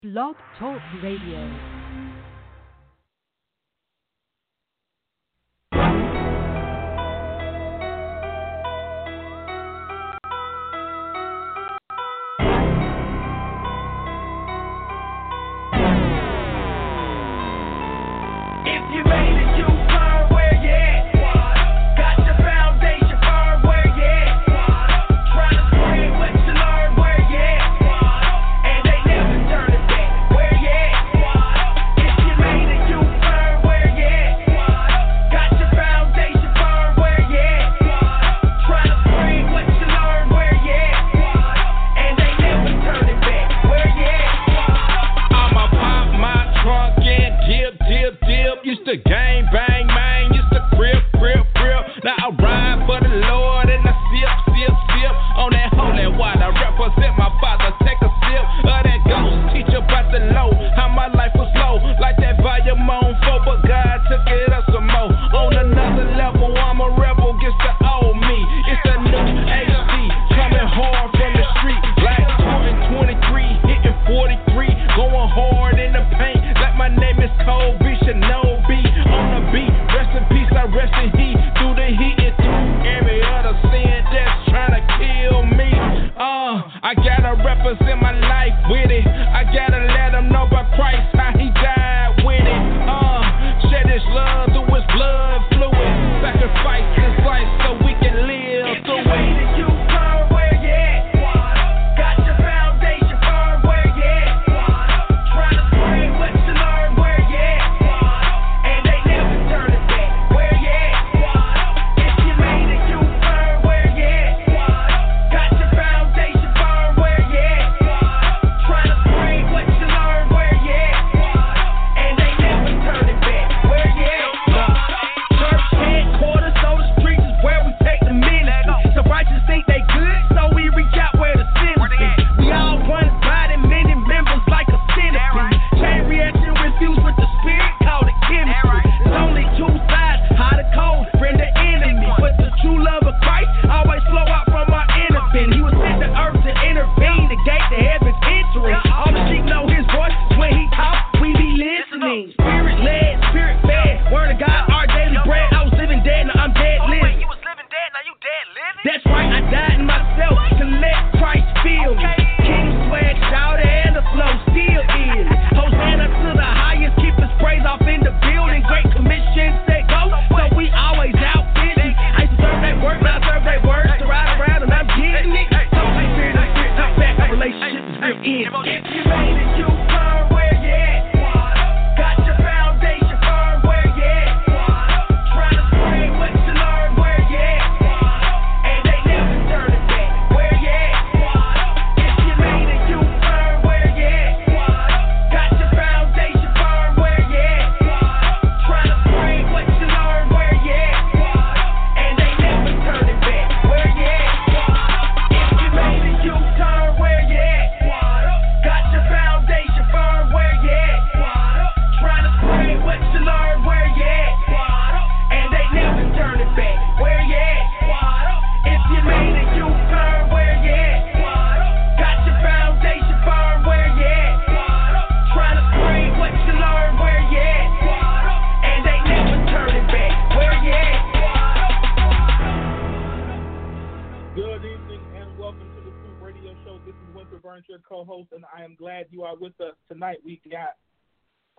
Blog Talk Radio. the game, bang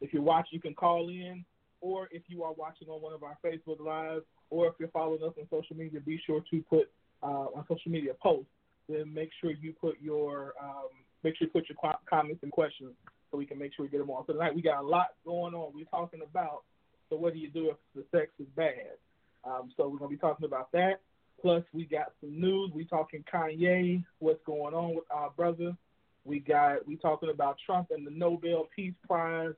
if you're watching, you can call in, or if you are watching on one of our Facebook Lives, or if you're following us on social media, be sure to put uh, on social media posts. Then make sure you put your um, make sure you put your comments and questions so we can make sure we get them on. So tonight we got a lot going on. We're talking about so what do you do if the sex is bad? Um, so we're gonna be talking about that. Plus we got some news. We talking Kanye, what's going on with our brother. We got we talking about Trump and the Nobel Peace Prize.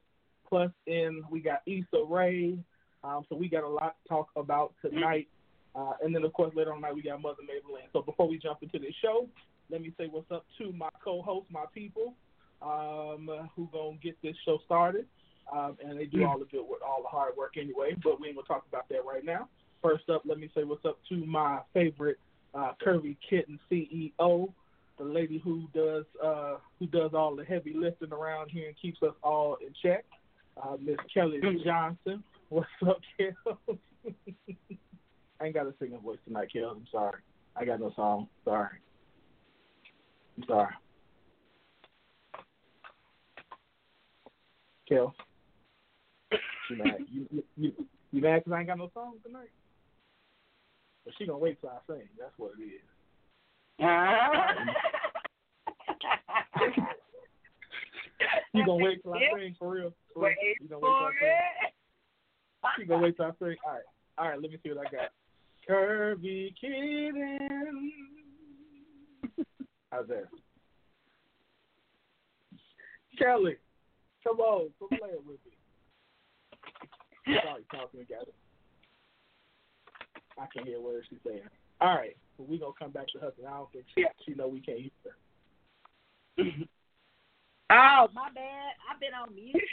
Plus, in we got Issa Rae. Um, so we got a lot to talk about tonight. Uh, and then of course later on tonight we got Mother Mabel Lean. So before we jump into the show, let me say what's up to my co-hosts, my people, um, who gonna get this show started. Um, and they do all the good work, all the hard work anyway. But we ain't gonna talk about that right now. First up, let me say what's up to my favorite uh, Curvy Kitten CEO, the lady who does uh, who does all the heavy lifting around here and keeps us all in check. Uh, Miss Kelly Johnson. What's up, Kel? I ain't got a singing voice tonight, Kel. I'm sorry. I got no song. Sorry. I'm sorry. Kel. You mad? You, you, you mad because I ain't got no song tonight? But she gonna wait till I sing. That's what it is. You gonna wait till I sing for real? For real? Wait you gonna for wait till I sing? You gonna wait till I sing? All right, all right. Let me see what I got. Curvy kitten. How's that? Kelly, come on, come play it with me. Sorry, talking together. I can't hear words she's saying. All right, but we gonna come back to her. I don't think she she know we can't hear her. oh, my bad. I've been on mute.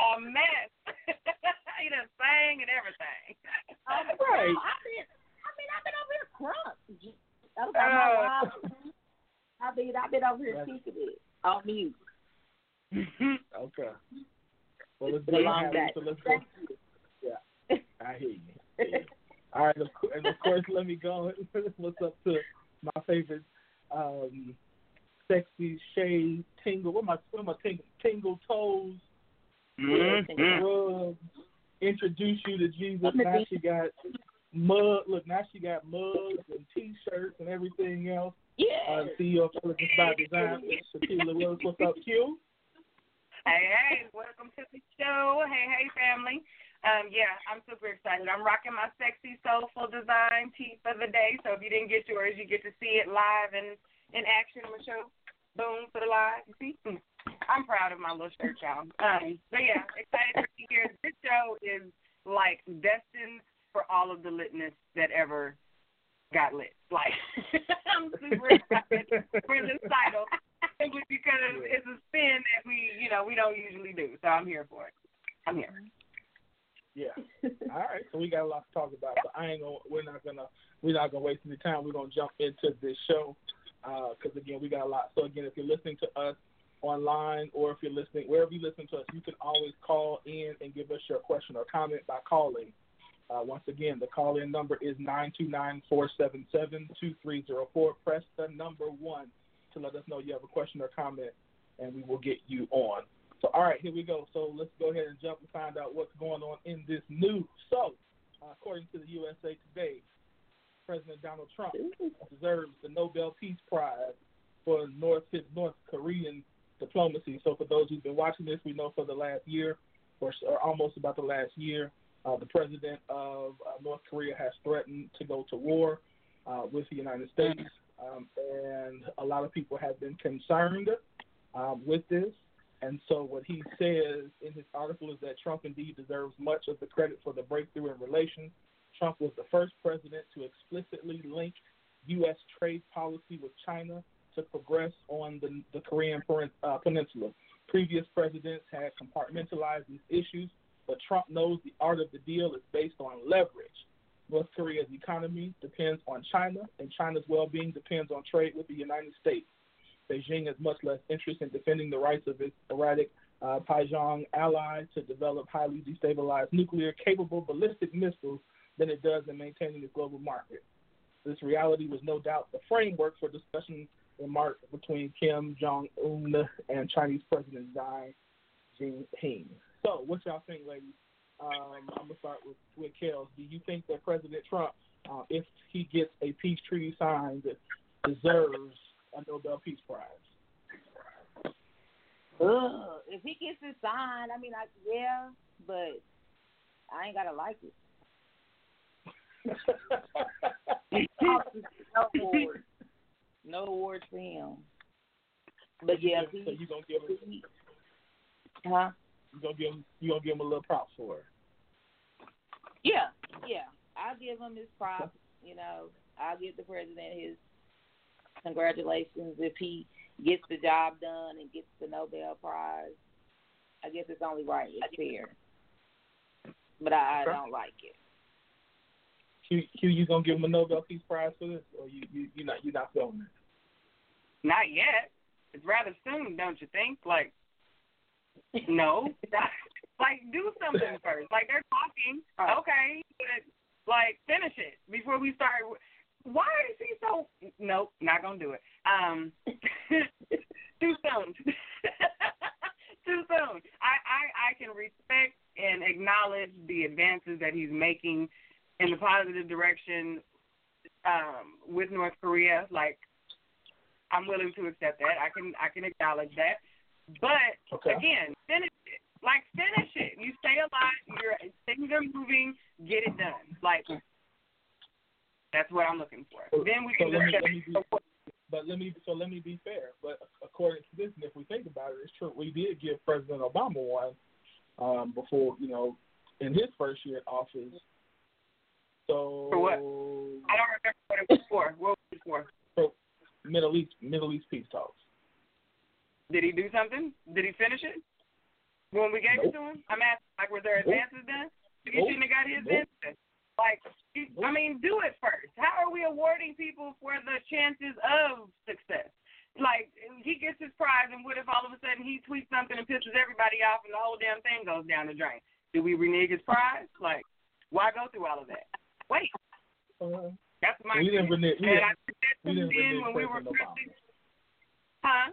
A mess. you done sang and everything. Right. I've been, I mean, I've been over here crunk. I don't Oh. why. I mean, I've been over here Right. it on mute. Okay. Well, It's been a long day. So let's go. Yeah, I hear you. Yeah. All right, of course, and of course, let me go. What's up to my favorite, um, sexy shade tingle? What am I? What am I? Tingle, tingle toes. Mm-hmm. Rub. Introduce you to Jesus. Let Now she got mug. Look, now she got mugs and T-shirts and everything else. Yeah. Uh, CEO of Elegance by Design, Shaquila Willis. What's up, Q? Hey, hey, welcome to the show. Hey, hey, family. Um, yeah, I'm super excited. I'm rocking my sexy, soulful design tee for the day. So if you didn't get yours, you get to see it live and in action show. Boom for the live. See? Hmm. I'm proud of my little shirt, y'all. Um, but yeah, excited to be here. This show is like destined for all of the litness that ever got lit. Like, I'm super excited for this title simply because it's a spin that we, you know, we don't usually do. So I'm here for it. I'm here. Yeah. All right. So we got a lot to talk about. But I ain't gonna. We're not gonna. We're not gonna waste any time. We're gonna jump into this show because again, we got a lot. So again, if you're listening to us online or if you're listening wherever you listen to us, you can always call in and give us your question or comment by calling. Uh, once again, the call-in number is nine two nine four seven seven two three zero four. Press the number one to let us know you have a question or comment, and we will get you on. So, all right, here we go. So let's go ahead and jump and find out what's going on in this news. So, uh, according to the USA Today, President Donald Trump deserves the Nobel Peace Prize for North North Korean diplomacy. So, for those who've been watching this, we know for the last year, or, or almost about the last year, uh, the president of uh, North Korea has threatened to go to war uh, with the United States, um, and a lot of people have been concerned um, with this. And so, what he says in his article is that Trump indeed deserves much of the credit for the breakthrough in relations. Trump was the first president to explicitly link U.S. trade policy with China to progress on the, the Korean uh, Peninsula. Previous presidents had compartmentalized these issues, but Trump knows the art of the deal is based on leverage. North Korea's economy depends on China, and China's well being depends on trade with the United States. Beijing has much less interest in defending the rights of its erratic uh, Pyongyang ally to develop highly destabilized nuclear capable ballistic missiles than it does in maintaining its global market. This reality was no doubt the framework for discussions in March between Kim Jong Un and Chinese President Xi Jinping. So, what y'all think, ladies? Um, I'm gonna start with with Kels. Do you think that President Trump, uh, if he gets a peace treaty signed, deserves a Nobel Peace Prize? Ugh, if he gets it signed, I mean, I, yeah, but I ain't gotta like it. no awards. No awards for him. But yeah, so you gonna give him? Huh? You gonna give him? You gonna give him a little props for it? Yeah, yeah. I'll give him his props. You know, I'll give the president his congratulations if he gets the job done and gets the Nobel Prize. I guess it's only right. It's fair. But I, I don't like it. Q, Q, you gonna give him a Nobel Peace Prize for this, or you you you not you not feeling it? Not yet. It's rather soon, don't you think? Like, no, like do something first. Like they're talking, okay, but like finish it before we start. Why is he so? Nope, not gonna do it. Um, too soon. too soon. I, I I can respect and acknowledge the advances that he's making in the positive direction um, with North Korea. Like, I'm willing to accept that. I can I can acknowledge that. But okay. again, finish it. Like finish it. You stay alive. You're things are moving. Get it done. Like that's what I'm looking for. So, then we so can let me, discuss. let me be, but let me so let me be fair. But according to this, and if we think about it, it's true. We did give President Obama one um, before you know in his first year in office. So For what? I don't remember what it was for. What was it for? So Middle East Middle East peace talks. Did he do something? Did he finish it? When we gave nope. it to him? I'm asking, like, were there advances done? He Nope. shouldn't have got his Nope. advances. Like, I mean, do it first. How are we awarding people for the chances of success? Like, he gets his prize, and what if all of a sudden he tweets something and pisses everybody off, and the whole damn thing goes down the drain? Do we renege his prize? Like, why go through all of that? Wait, Uh, that's my. we didn't renege. We and didn't, I think we didn't renege when we were President Obama. Huh?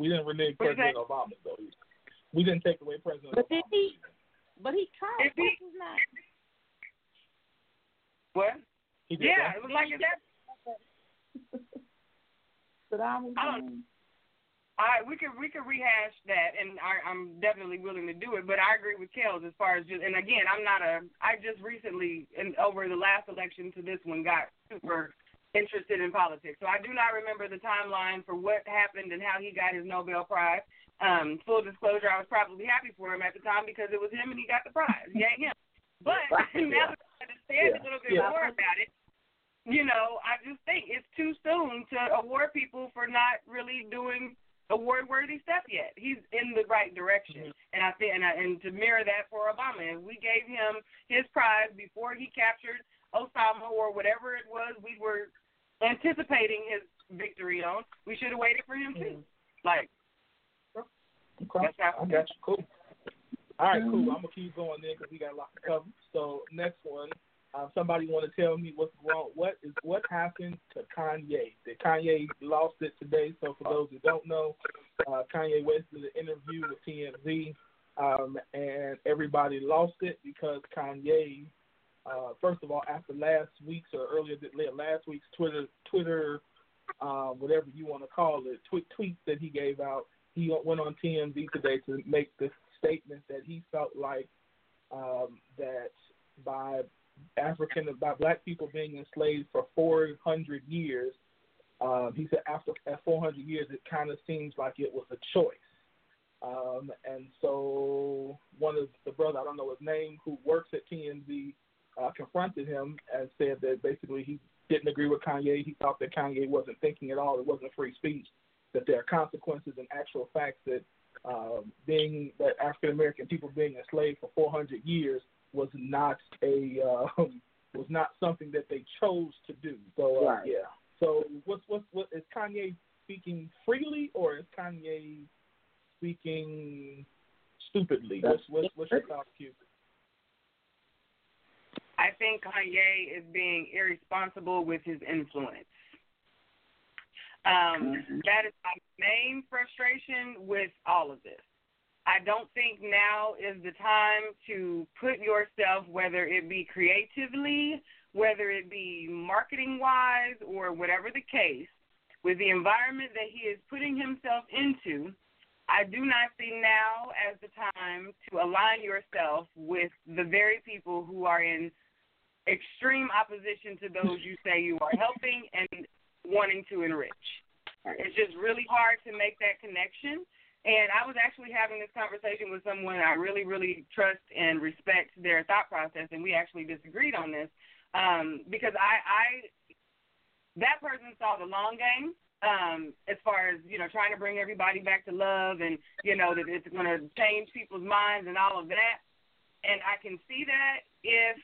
we didn't renege President Obama though. We didn't take away President But Obama. did he? But he tried. If he- What's his name? What? He did Yeah, that. it was like that Saddam I don't- Hussein. All right, we could we could rehash that, and I, I'm definitely willing to do it. But I agree with Kels as far as just, and again, I'm not a. I just recently, and over the last election to this one, got super interested in politics. So I do not remember the timeline for what happened and how he got his Nobel Prize. Um, full disclosure, I was probably happy for him at the time because it was him and he got the prize. Yay him! But now that I understand a little bit Yeah. more about it, you know, I just think it's too soon to award people for not really doing award worthy stuff yet. He's in the right direction, mm-hmm. and I think, and, I, and to mirror that for Obama, if we gave him his prize before he captured Osama or whatever it was we were anticipating his victory on, we should have waited for him too. Mm-hmm. Like Okay. That's how- I got you. Cool. All right, cool. Mm-hmm. I'm gonna keep going there because we got a lot to cover. So next one, uh, somebody want to tell me what's wrong? What is what happened to Kanye? Did Kanye lost it today? So for those who don't know, uh, Kanye West did an interview with TMZ, um, and everybody lost it because Kanye. Uh, first of all, after last week's or earlier last week's Twitter Twitter, uh, whatever you want to call it, tweet tweets that he gave out, he went on TMZ today to make the statement that he felt like um, that by African by black people being enslaved for 400 years, um, he said after at 400 years, it kind of seems like it was a choice. Um, and so one of the brother, I don't know his name, who works at TMZ, uh, confronted him and said that basically he didn't agree with Kanye. He thought that Kanye wasn't thinking at all. It wasn't free speech. That there are consequences and actual facts that um, being that African American people being enslaved for 400 years was not a uh, was not something that they chose to do. So uh, Right. yeah. So what's what's what is Kanye speaking freely or is Kanye speaking stupidly? What's what's, what's your thoughts, Q? I think Kanye is being irresponsible with his influence. Um, that is my main frustration with all of this. I don't think now is the time to put yourself, whether it be creatively, whether it be marketing wise, or whatever the case, with the environment that he is putting himself into. I do not see now as the time to align yourself with the very people who are in extreme opposition to those you say you are helping and wanting to enrich. It's just really hard to make that connection and I was actually having this conversation with someone I really, really trust and respect their thought process, and we actually disagreed on this um, because I, I that person saw the long game um, as far as you know trying to bring everybody back to love and you know that it's going to change people's minds and all of that, and I can see that if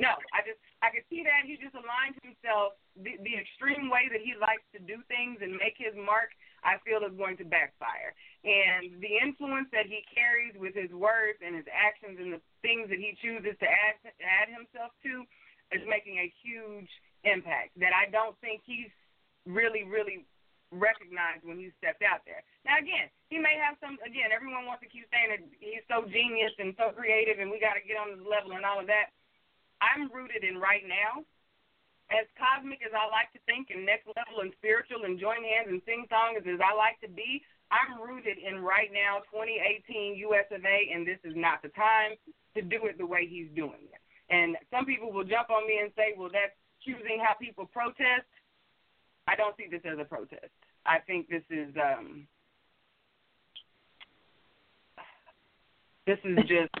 no, I just I can see that he just aligned himself the, the extreme way that he likes to do things and make his mark I feel is going to backfire. And the influence that he carries with his words and his actions and the things that he chooses to add add himself to is making a huge impact that I don't think he's really, really recognized when he stepped out there. Now again, he may have some again, everyone wants to keep saying that he's so genius and so creative and we gotta get on the level and all of that. I'm rooted in right now as cosmic as I like to think and next level and spiritual and join hands and sing songs as I like to be, I'm rooted in right now 2018 US of A, and this is not the time to do it the way he's doing it. And some people will jump on me and say, well, that's choosing how people protest. I don't see this as a protest. I think this is um this is just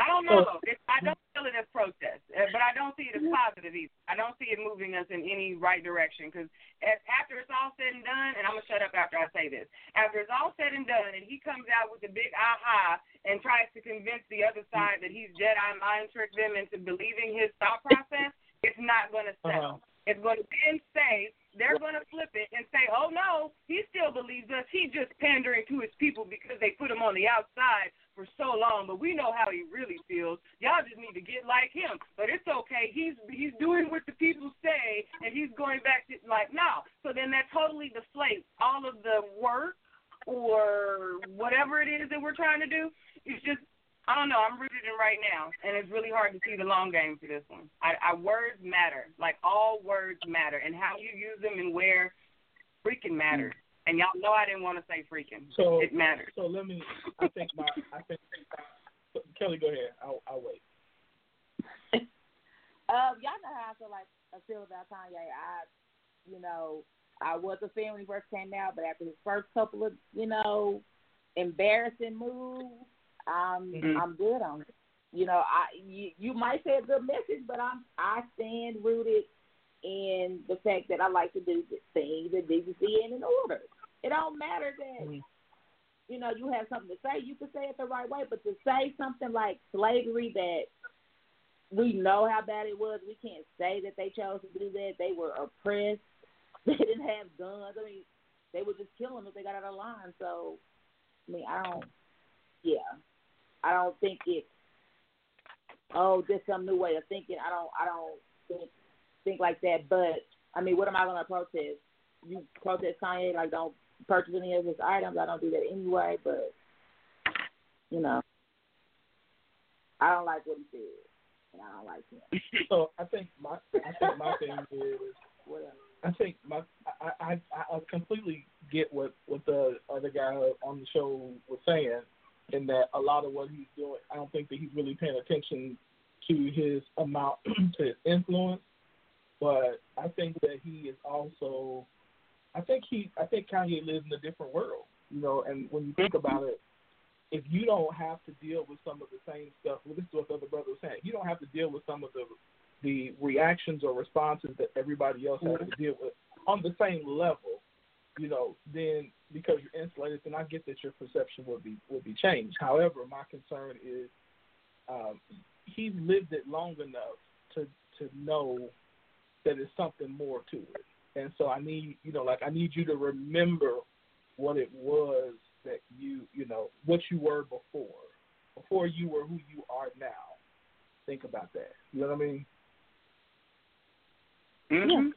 I don't know. I don't feel it as protest, uh, but I don't see it as positive either. I don't see it moving us in any right direction because after it's all said and done, and I'm gonna shut up after I say this. After it's all said and done, and he comes out with a big aha and tries to convince the other side that he's Jedi mind tricked them into believing his thought process, it's not gonna settle. Uh-huh. It's going to then say they're going to flip it and say, "Oh no, he still believes us. He's just pandering to his people because they put him on the outside for so long, but we know how he really feels. Y'all just need to get like him. But it's okay. He's he's doing what the people say, and he's going back to like no. So then that totally deflates all of the work or whatever it is that we're trying to do. It's just I don't know. I'm rooted in right now, and it's really hard to see the long game for this one. I, I words matter, like all words matter, and how you use them and where freaking matters. And y'all know I didn't want to say freaking. So it matters. So let me. I think my. I think Kelly, go ahead. I'll, I'll wait. um, y'all know how I feel like I feel about Kanye. I, you know, I was a fan when he first came out, but after his first couple of, you know, embarrassing moves, I'm mm-hmm. I'm good on it. You know, I you, you might say a good message, but I'm I stand rooted in the fact that I like to do things that decency and in order. It don't matter that mm-hmm. you know you have something to say. You can say it the right way, but to say something like slavery that we know how bad it was, we can't say that they chose to do that. They were oppressed. They didn't have guns. I mean, they would just kill them if they got out of line. So, I mean, I don't. Yeah, I don't think it. Oh, just some new way of thinking. I don't. I don't think think like that. But I mean, what am I going to protest? You protest Kanye like don't purchase any of his items. I don't do that anyway. But you know, I don't like what he said, and I don't like him. So I think my I think my thing is whatever. I think my I, I I completely get what what the other guy on the show was saying, in that a lot of what he's doing, I don't think that he's really paying attention to his amount to his influence but I think that he is also, I think he, I think Kanye lives in a different world, you know. And when you think about it, if you don't have to deal with some of the same stuff, well, this is what the other brother was saying. You don't have to deal with some of the the reactions or responses that everybody else has to deal with on the same level, you know, then because you're insulated, then I get that your perception would be would be changed. However, my concern is um, he's lived it long enough to to know that there's something more to it. And so I need, you know, like I need you to remember what it was that you, you know, what you were before, before you were who you are now. Think about that. You know what I mean? Mm-hmm.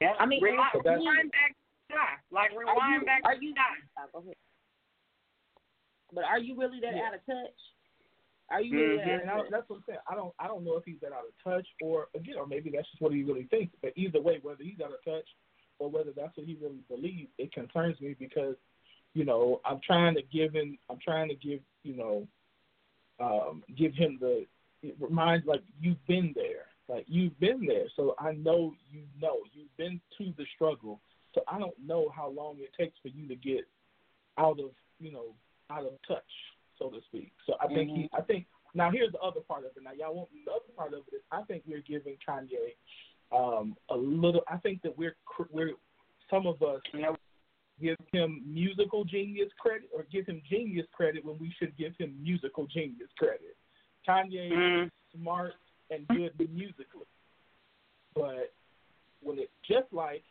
Yeah. I mean, rewind, So that's- rewind back to die. Like are rewind you, back are to you, die. oh, go ahead. But are you really that Yeah. out of touch? Are you really Mhm. that And I, that's what I'm saying. I don't I don't know if he's that out of touch or again or maybe that's just what he really thinks. But either way, whether he's out of touch or whether that's what he really believes, it concerns me because you know I'm trying to give him I'm trying to give you know um, give him the it reminds like you've been there like you've been there so I know you know you've been to the struggle so I don't know how long it takes for you to get out of you know out of touch so to speak. So I think he I think now here's the other part of it. Now y'all want the other part of it is I think we're giving Kanye um, a little. I think that we're we're some of us give him musical genius credit or give him genius credit when we should give him musical genius credit. Kanye Mhm. is smart and good musically, but when it just like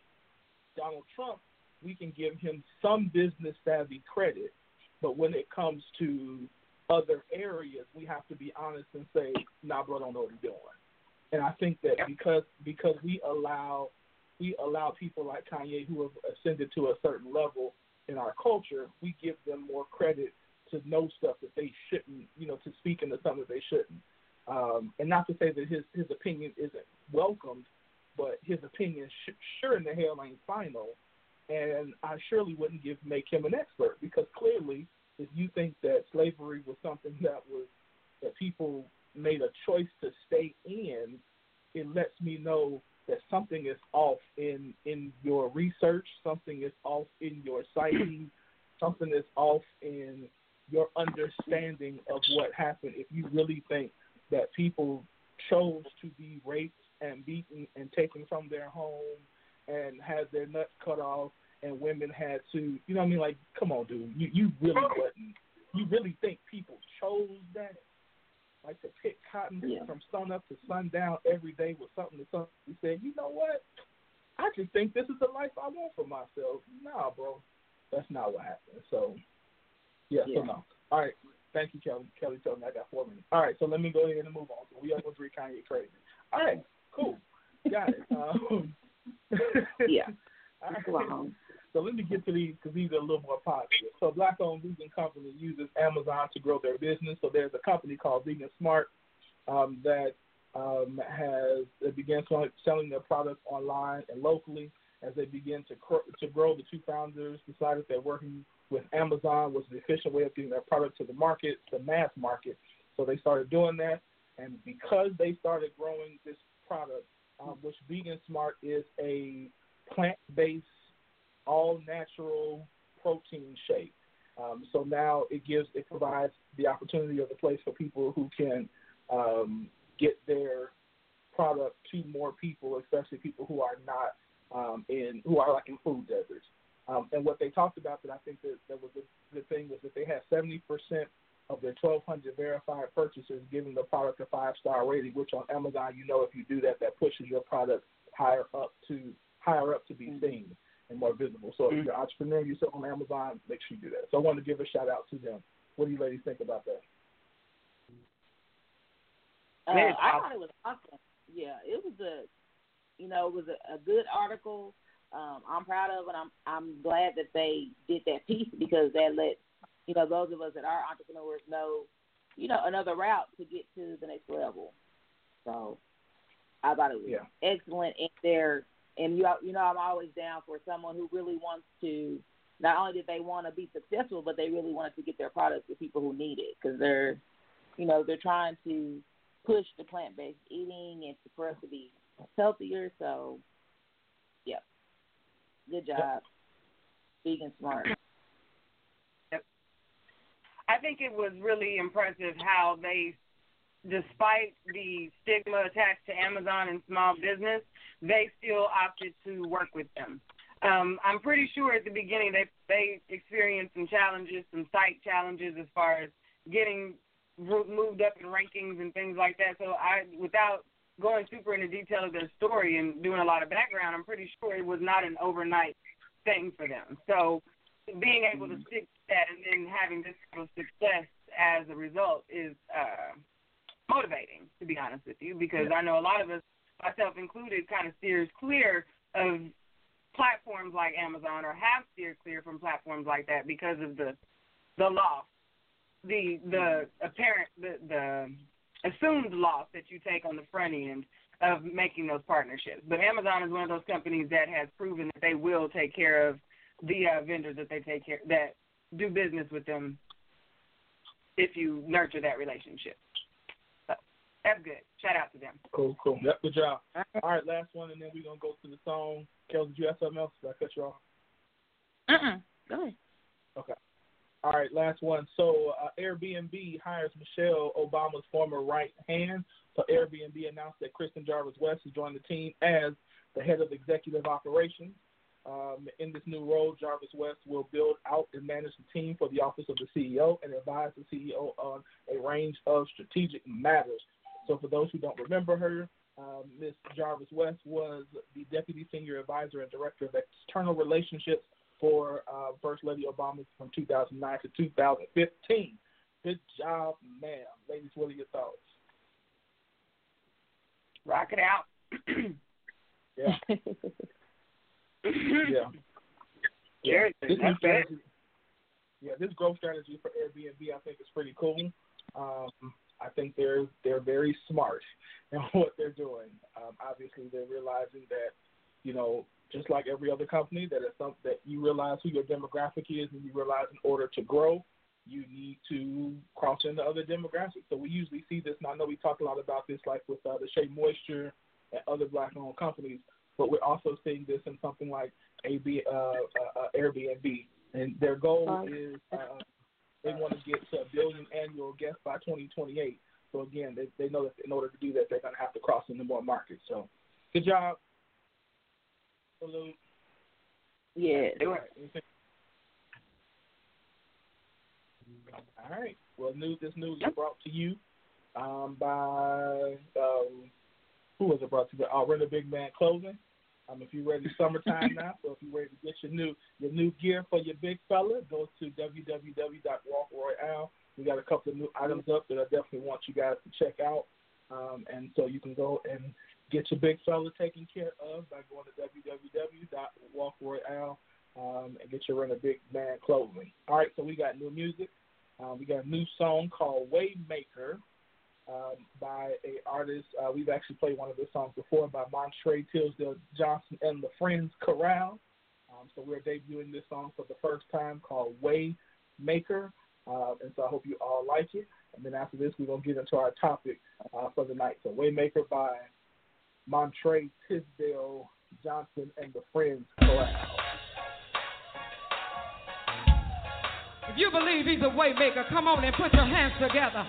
Donald Trump, we can give him some business savvy credit, but when it comes to other areas, we have to be honest and say, "Nah, bro, don't know what he's doing." And I think that because because we allow we allow people like Kanye who have ascended to a certain level in our culture, we give them more credit to know stuff that they shouldn't, you know, to speak into something that they shouldn't. Um, and not to say that his his opinion isn't welcomed, but his opinion sh- sure in the hell ain't final. And I surely wouldn't give make him an expert because clearly, if you think that slavery was something that was that people made a choice to stay in, it lets me know that something is off in in your research, something is off in your psyche, something is off in your understanding of what happened. If you really think that people chose to be raped and beaten and taken from their home and had their nuts cut off and women had to you know what I mean? Like come on dude. You you really wouldn't you really think people chose that? Like to pick cotton Yeah. from sun up to sundown every day was something that somebody said you know what? I just think this is the life I want for myself. Nah bro. That's not what happened. So yeah, Yeah. so no. All right. Thank you Kelly. Kelly told me I got four minutes. All right. So let me go ahead and move on. So we are going to read Kanye crazy all right. Cool. Got it. Um, Yeah. all right. Wow. So let me get to these because these are a little more positive. So Black owned vegan company uses Amazon to grow their business. So there's a company called Vegan Smart um, that um, has that began selling, their products online and locally. As they begin to cr- to grow, the two founders decided that working with Amazon was the efficient way of getting their product to the market, the mass market. So they started doing that, and because they started growing this product, um, which Vegan Smart is a plant-based all natural protein shake. Um, so now it gives it provides the opportunity of the place for people who can um, get their product to more people, especially people who are not um, in who are like in food deserts. Um, and what they talked about that I think that, that was a good thing was that they had 70% of their 1,200 verified purchasers giving the product a five star rating, which on Amazon, you know, if you do that, that pushes your product higher up to higher up to be seen and more visible. So if you're an entrepreneur, you sell on Amazon, make sure you do that. So I wanted to give a shout out to them. What do you ladies think about that? Uh, Very I awesome. thought it was awesome. Yeah, it was a, you know, it was a, a good article. Um, I'm proud of it. I'm I'm glad that they did that piece because that let, you know, those of us that are entrepreneurs know, you know, another route to get to the next level. So, I thought it was Yeah. excellent. And there, and you you know, I'm always down for someone who really wants to. Not only did they want to be successful, but they really wanted to get their products to people who need it because they're, you know, they're trying to push the plant based eating and for us to be healthier. So, yep, good job, vegan smart. Yep. I think it was really impressive how they, despite the stigma attached to Amazon and small business, they still opted to work with them. Um, I'm pretty sure at the beginning they they experienced some challenges, some site challenges as far as getting moved up in rankings and things like that. So I, without going super into detail of their story and doing a lot of background, I'm pretty sure it was not an overnight thing for them. So being able to stick to that and then having this kind of success as a result is uh, motivating, to be honest with you, because I know a lot of us, myself included, kind of steers clear of platforms like Amazon or have steered clear from platforms like that because of the the loss, the the apparent the the assumed loss that you take on the front end of making those partnerships. But Amazon is one of those companies that has proven that they will take care of the uh, vendors that they take care that do business with them if you nurture that relationship. So that's good. Shout out to them. Cool, cool. Yep, good job. All right, last one, and then we're gonna go to the song. Kel, did you have something else? Did I cut you off? Uh-uh. Go ahead. Okay. All right, last one. So uh, Airbnb hires Michelle Obama's former right hand. So Airbnb announced that Kristen Jarvis West has joined the team as the head of executive operations. Um, in this new role, Jarvis West will build out and manage the team for the office of the CEO and advise the CEO on a range of strategic matters. So, for those who don't remember her, um, Ms. Jarvis West was the deputy senior advisor and director of external relationships for uh, First Lady Obama from 2009 to 2015. Good job, ma'am. Ladies, what are your thoughts? Rock it out. yeah. yeah. Yeah. This new strategy, yeah, this growth strategy for Airbnb, I think, is pretty cool. Um, I think they're they're very smart in what they're doing. Um, obviously, they're realizing that, you know, just like every other company, that is something that you realize who your demographic is, and you realize in order to grow, you need to cross into other demographics. So we usually see this, and I know we talk a lot about this, like with uh, the Shea Moisture and other black-owned companies but we're also seeing this in something like AB, uh, uh, uh Airbnb, and their goal is uh, they want to get to a billion annual guests by 2028. So again, they, they know that in order to do that, they're going to have to cross into more markets. So, good job. Salute. Yeah. All right. All right. Well, news. This news is brought to you um, by um, who was it brought to you? Uh, Rent a Big Man Clothing. Um, if you're ready, summertime now. So if you're ready to get your new your new gear for your big fella, go to www.walkroyale. We got a couple of new items up that I definitely want you guys to check out. Um, and so you can go and get your big fella taken care of by going to www.walkroyale um, and get your rent a big man clothing. All right, so we got new music. Um, we got a new song called Waymaker um, by a artist. Uh, we've actually played one of the songs before by Montre Tisdale Johnson and the Friends Chorale. Um, so we're debuting this song for the first time called Waymaker. Uh, and so I hope you all like it. And then after this, we're going to get into our topic uh, for the night. So Waymaker by Montre Tisdale Johnson and the Friends Chorale. If you believe he's a waymaker, come on and put your hands together.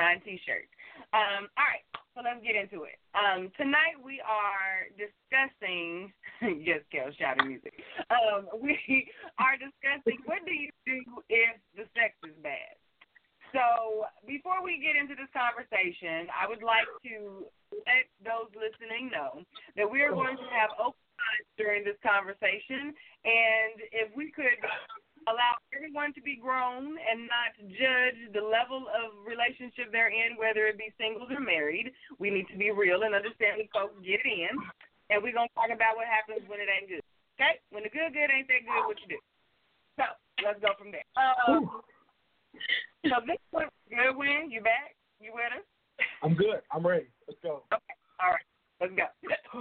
Design T-shirt. Um, all right, so let's get into it. Um, tonight we are discussing. yes, Kel, shouting music. Um, we are discussing what do you do if the sex is bad. So before we get into this conversation, I would like to let those listening know that we are going to have open during this conversation, and if we could allow everyone to be grown and not judge the level of relationship they're in, whether it be singles or married. We need to be real and understand when folks get in, and we're gonna talk about what happens when it ain't good. Okay, when the good good ain't that good, what you do? So let's go from there. Um, so this one, good win. You back? You with us? I'm good. I'm ready. Let's go. Okay. All right. Let's go.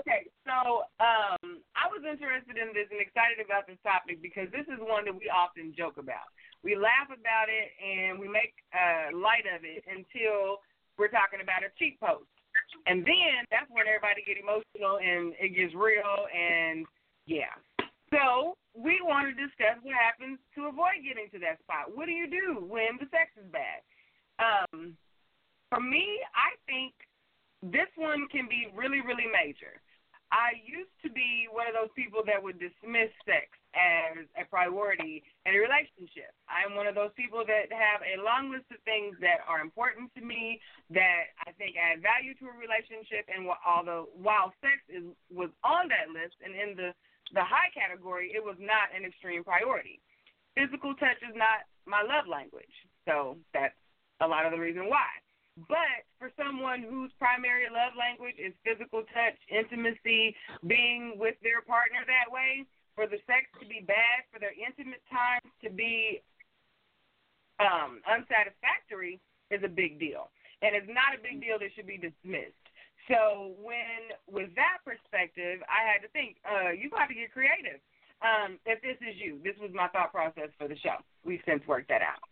okay, so um, I was interested in this and excited about this topic because this is one that we often joke about. We laugh about it and we make uh, light of it until we're talking about a cheat post. And then that's when everybody get emotional and it gets real and yeah. So we want to discuss what happens to avoid getting to that spot. What do you do when the sex is bad? Um, for me, I think this one can be really, really major. I used to be one of those people that would dismiss sex as a priority in a relationship. I'm one of those people that have a long list of things that are important to me that I think add value to a relationship. And although while sex is was on that list and in the the high category, it was not an extreme priority. Physical touch is not my love language, so that's a lot of the reason why. But for someone whose primary love language is physical touch, intimacy, being with their partner that way, for the sex to be bad, for their intimate times to be um, unsatisfactory is a big deal. And it's not a big deal that should be dismissed. So when with that perspective, I had to think, uh, you got to get creative. Um, if this is you, this was my thought process for the show. We've since worked that out.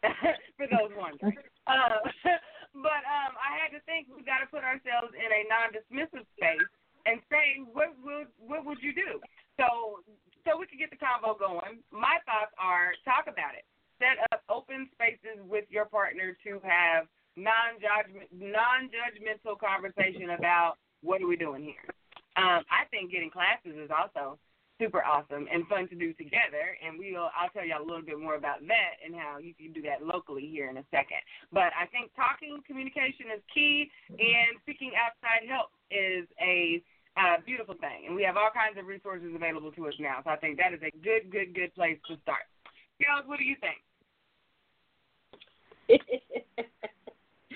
for those wondering. Uh, but um, I had to think we got to put ourselves in a non-dismissive space and say what would what would you do? So so we could get the convo going. My thoughts are talk about it. Set up open spaces with your partner to have non-judgment non-judgmental conversation about what are we doing here. Um, I think getting classes is also super awesome and fun to do together. And we'll I'll tell y'all a little bit more about that and how you can do that locally here in a second. But I think talking communication is key, and seeking outside help is a uh, beautiful thing. And we have all kinds of resources available to us now. So I think that is a good, good, good place to start. Girls, what do you think?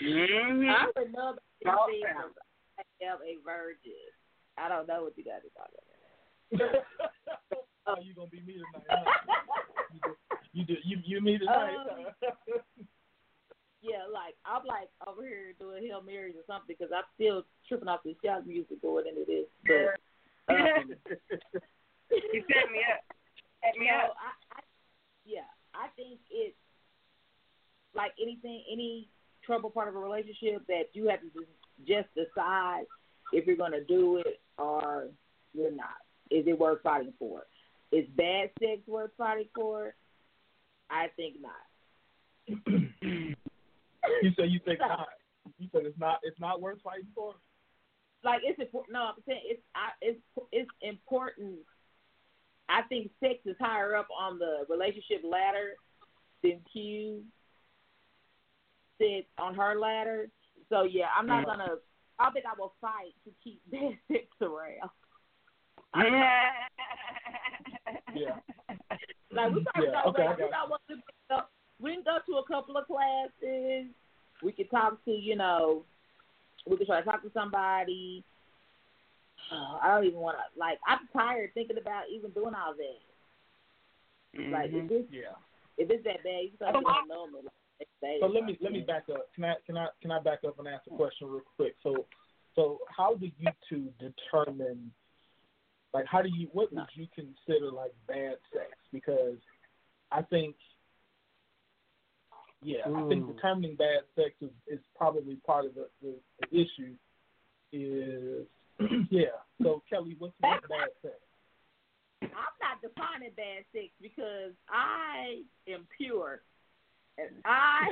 mm-hmm. I would know about these things. I am a virgin. I don't know what you guys are talking about. oh, you gonna be me tonight? Huh? You do, you you me tonight? Um, yeah, like I'm like over here doing Hail Marys or something because I'm still tripping off the shout music going into this. But um, you set me up. Set me up. I, I, yeah, I think it's like anything, any trouble part of a relationship that you have to just decide if you're gonna do it or you're not. Is it worth fighting for? Is bad sex worth fighting for? I think not. You said you think not. You said it's not. It's not worth fighting for. Like it's important. No, I'm saying it's I, it's it's important. I think sex is higher up on the relationship ladder than Q sits on her ladder. So yeah, I'm not gonna. I think I will fight to keep bad sex around. Yeah. Like we probably Yeah, go, okay, like, know we can go, we can go to a couple of classes. We can talk to, you know, we can try to talk to somebody. Uh, I don't even want to, like, I'm tired thinking about even doing all that. Like, if it's, Yeah. if it's that bad, you start getting numb. Like, So let me let me back up. Can I can I can I back up and ask a question real quick? So so how do you two determine like how do you what would you consider like bad sex? Because I think yeah, I think determining bad sex is, is probably part of the, the, the issue is yeah. So Kelly, what's, what's bad sex? I'm not defining bad sex because I am pure. And I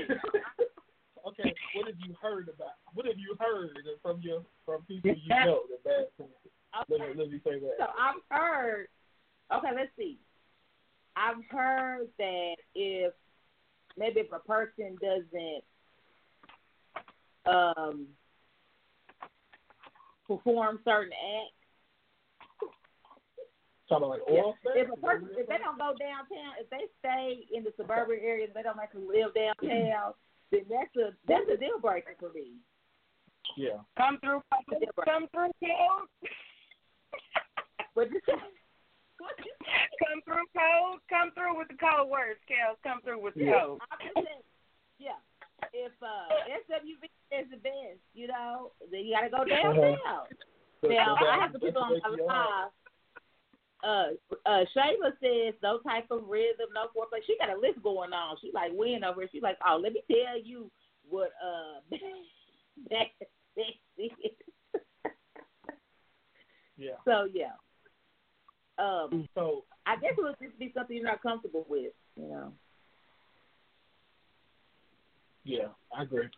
okay, what have you heard about? What have you heard from your from people you know that bad sex? Let me, let me say that. So I've heard. Okay, let's see. I've heard that if maybe if a person doesn't um perform certain acts, Talking like oral sex? if a person if they don't go downtown, if they stay in the suburban areas, they don't actually live downtown, then that's a that's a deal breaker for me. Yeah. Come through, come through, code. But just Come through, code. Come through with the code words, Kels. Come through with the Yeah. code. Saying, yeah. If uh SWV is the best, you know, then you gotta go downtown. Now I have to put on my live. Uh, uh, Shayla says no type of rhythm, no foreplay. She got a list going on. She like win over. She's like, oh, let me tell you what uh that sex is. Yeah. So yeah. Um, So I guess it would just be something you're not comfortable with, you know. yeah, I agree.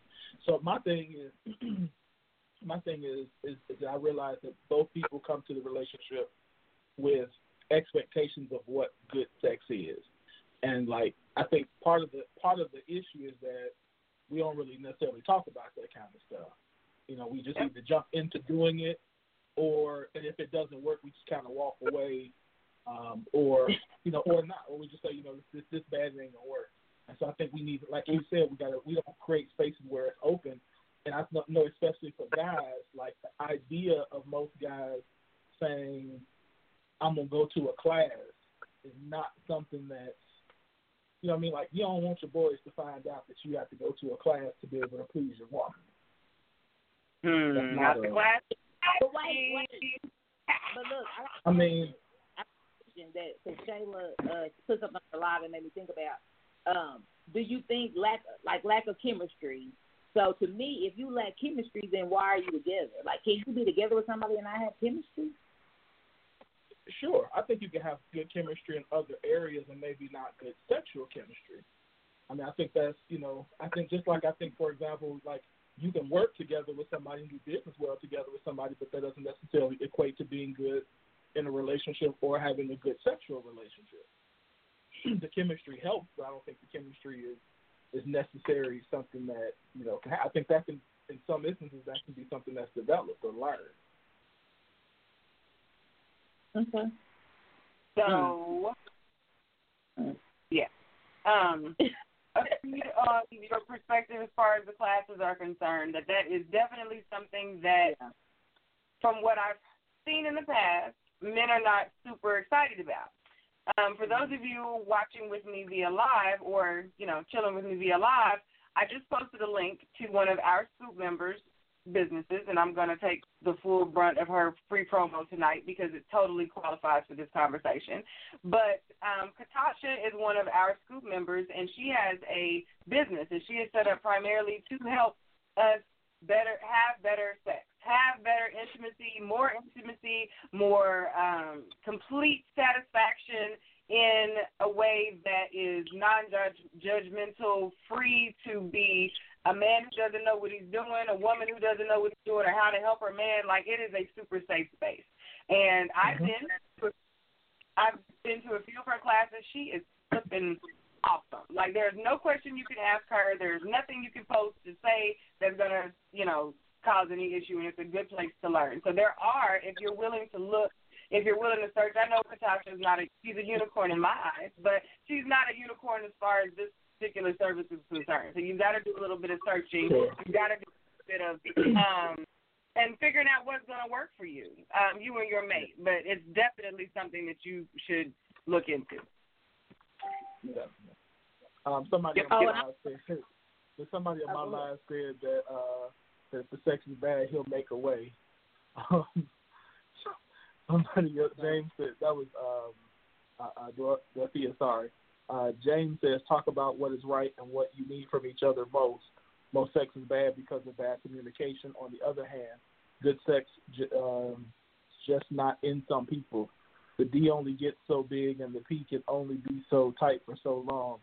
So my thing is, my thing is, is, is that I realize that both people come to the relationship with expectations of what good sex is, and like I think part of the part of the issue is that we don't really necessarily talk about that kind of stuff. You know, we just either jump into doing it, or and if it doesn't work, we just kind of walk away, um, or you know, or not, or we just say, you know, this this bad ain't gonna work. And so I think we need, like you said, we gotta we don't create spaces where it's open. And I know, especially for guys, like the idea of most guys saying, "I'm gonna go to a class," is not something that's, you know, what I mean, like you don't want your boys to find out that you have to go to a class to be able to please your woman. Hmm, That's not not the a- class. But wait, wait. But look, I I mean, question that because Shayla uh, put something on the live and made me think about. Um, do you think lack like lack of chemistry? So to me, if you lack chemistry, then why are you together? Like, can you be together with somebody and not have chemistry? Sure, I think you can have good chemistry in other areas and maybe not good sexual chemistry. I mean, I think that's you know, I think just like I think, for example, like you can work together with somebody and do business well together with somebody, but that doesn't necessarily equate to being good in a relationship or having a good sexual relationship. the chemistry helps, but I don't think the chemistry is is necessary. something that you know. I think that can, in some instances, that can be something that's developed or learned. Okay. So, yeah. Um, agreed on your perspective as far as the classes are concerned. That that is definitely something that, from what I've seen in the past, men are not super excited about. Um, for those of you watching with me via live or you know chilling with me via live, I just posted a link to one of our Scoop members' businesses, and I'm going to take the full brunt of her free promo tonight because it totally qualifies for this conversation. But um, Katasha is one of our Scoop members, and she has a business, and she is set up primarily to help us better have better sex, have better intimacy, more intimacy, more um, complete satisfaction in a way that is non-judgmental, free to be a man who doesn't know what he's doing, a woman who doesn't know what he's doing, or how to help her man. Like it is a super safe space. And I've Mhm. been, to, I've been to a few of her classes. She is flipping awesome. Like there's no question you can ask her. There's nothing you can post to say that's gonna, you know, cause any issue, and it's a good place to learn. So there are, if you're willing to look, if you're willing to search. I know Natasha is not a she's a unicorn in my eyes, but she's not a unicorn as far as this particular service is concerned. So you've got to do a little bit of searching. Sure. You've got to do a bit of um and figuring out what's going to work for you, um, you and your mate. But it's definitely something that you should look into. Yeah. Um, somebody Yep. on Oh, my and live said, there's somebody on my Oh, live said that uh, that if the sex is bad, he'll make a way. Um, somebody else, James said that was um, uh, uh, Dor- Dorothea. Sorry, uh, James says talk about what is right and what you need from each other most. Most sex is bad because of bad communication. On the other hand, good sex um, just not in some people. The D only gets so big, and the P can only be so tight for so long.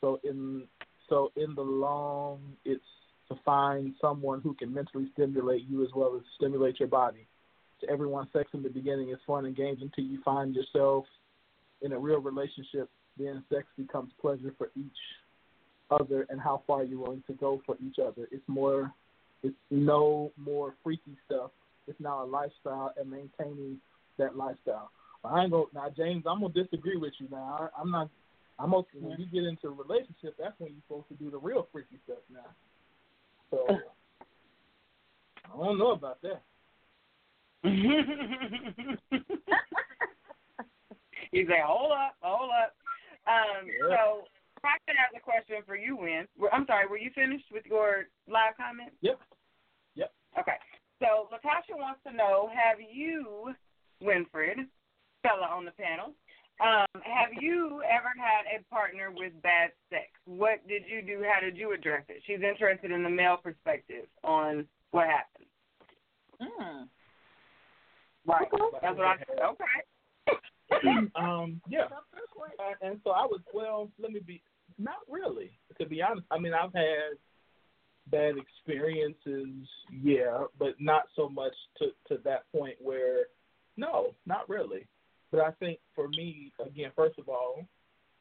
So in so in the long, it's to find someone who can mentally stimulate you as well as stimulate your body. To everyone, sex in the beginning is fun and games until you find yourself in a real relationship. Then sex becomes pleasure for each other, and how far you're willing to go for each other. It's more, it's no more freaky stuff. It's now a lifestyle and maintaining that lifestyle. I ain't gonna now, James. I'm gonna disagree with you now. I, I'm not. I'm okay when you get into a relationship. That's when you're supposed to do the real freaky stuff now. So I don't know about that. you say, hold up, hold up. Um, Yeah. So, Crockett has a question for you, Win. I'm sorry, were you finished with your live comment? Yep. Yep. Okay. So, Latasha wants to know have you, Winfred, fella on the panel, um, have you ever had a partner with bad sex? What did you do? How did you address it? She's interested in the male perspective on what happened. Mm. Right. That's what I said. Okay. um, yeah. And so I was well. Let me be. Not really, to be honest. I mean, I've had bad experiences, yeah, but not so much to to that point where, no, not really. But I think for me, again, first of all,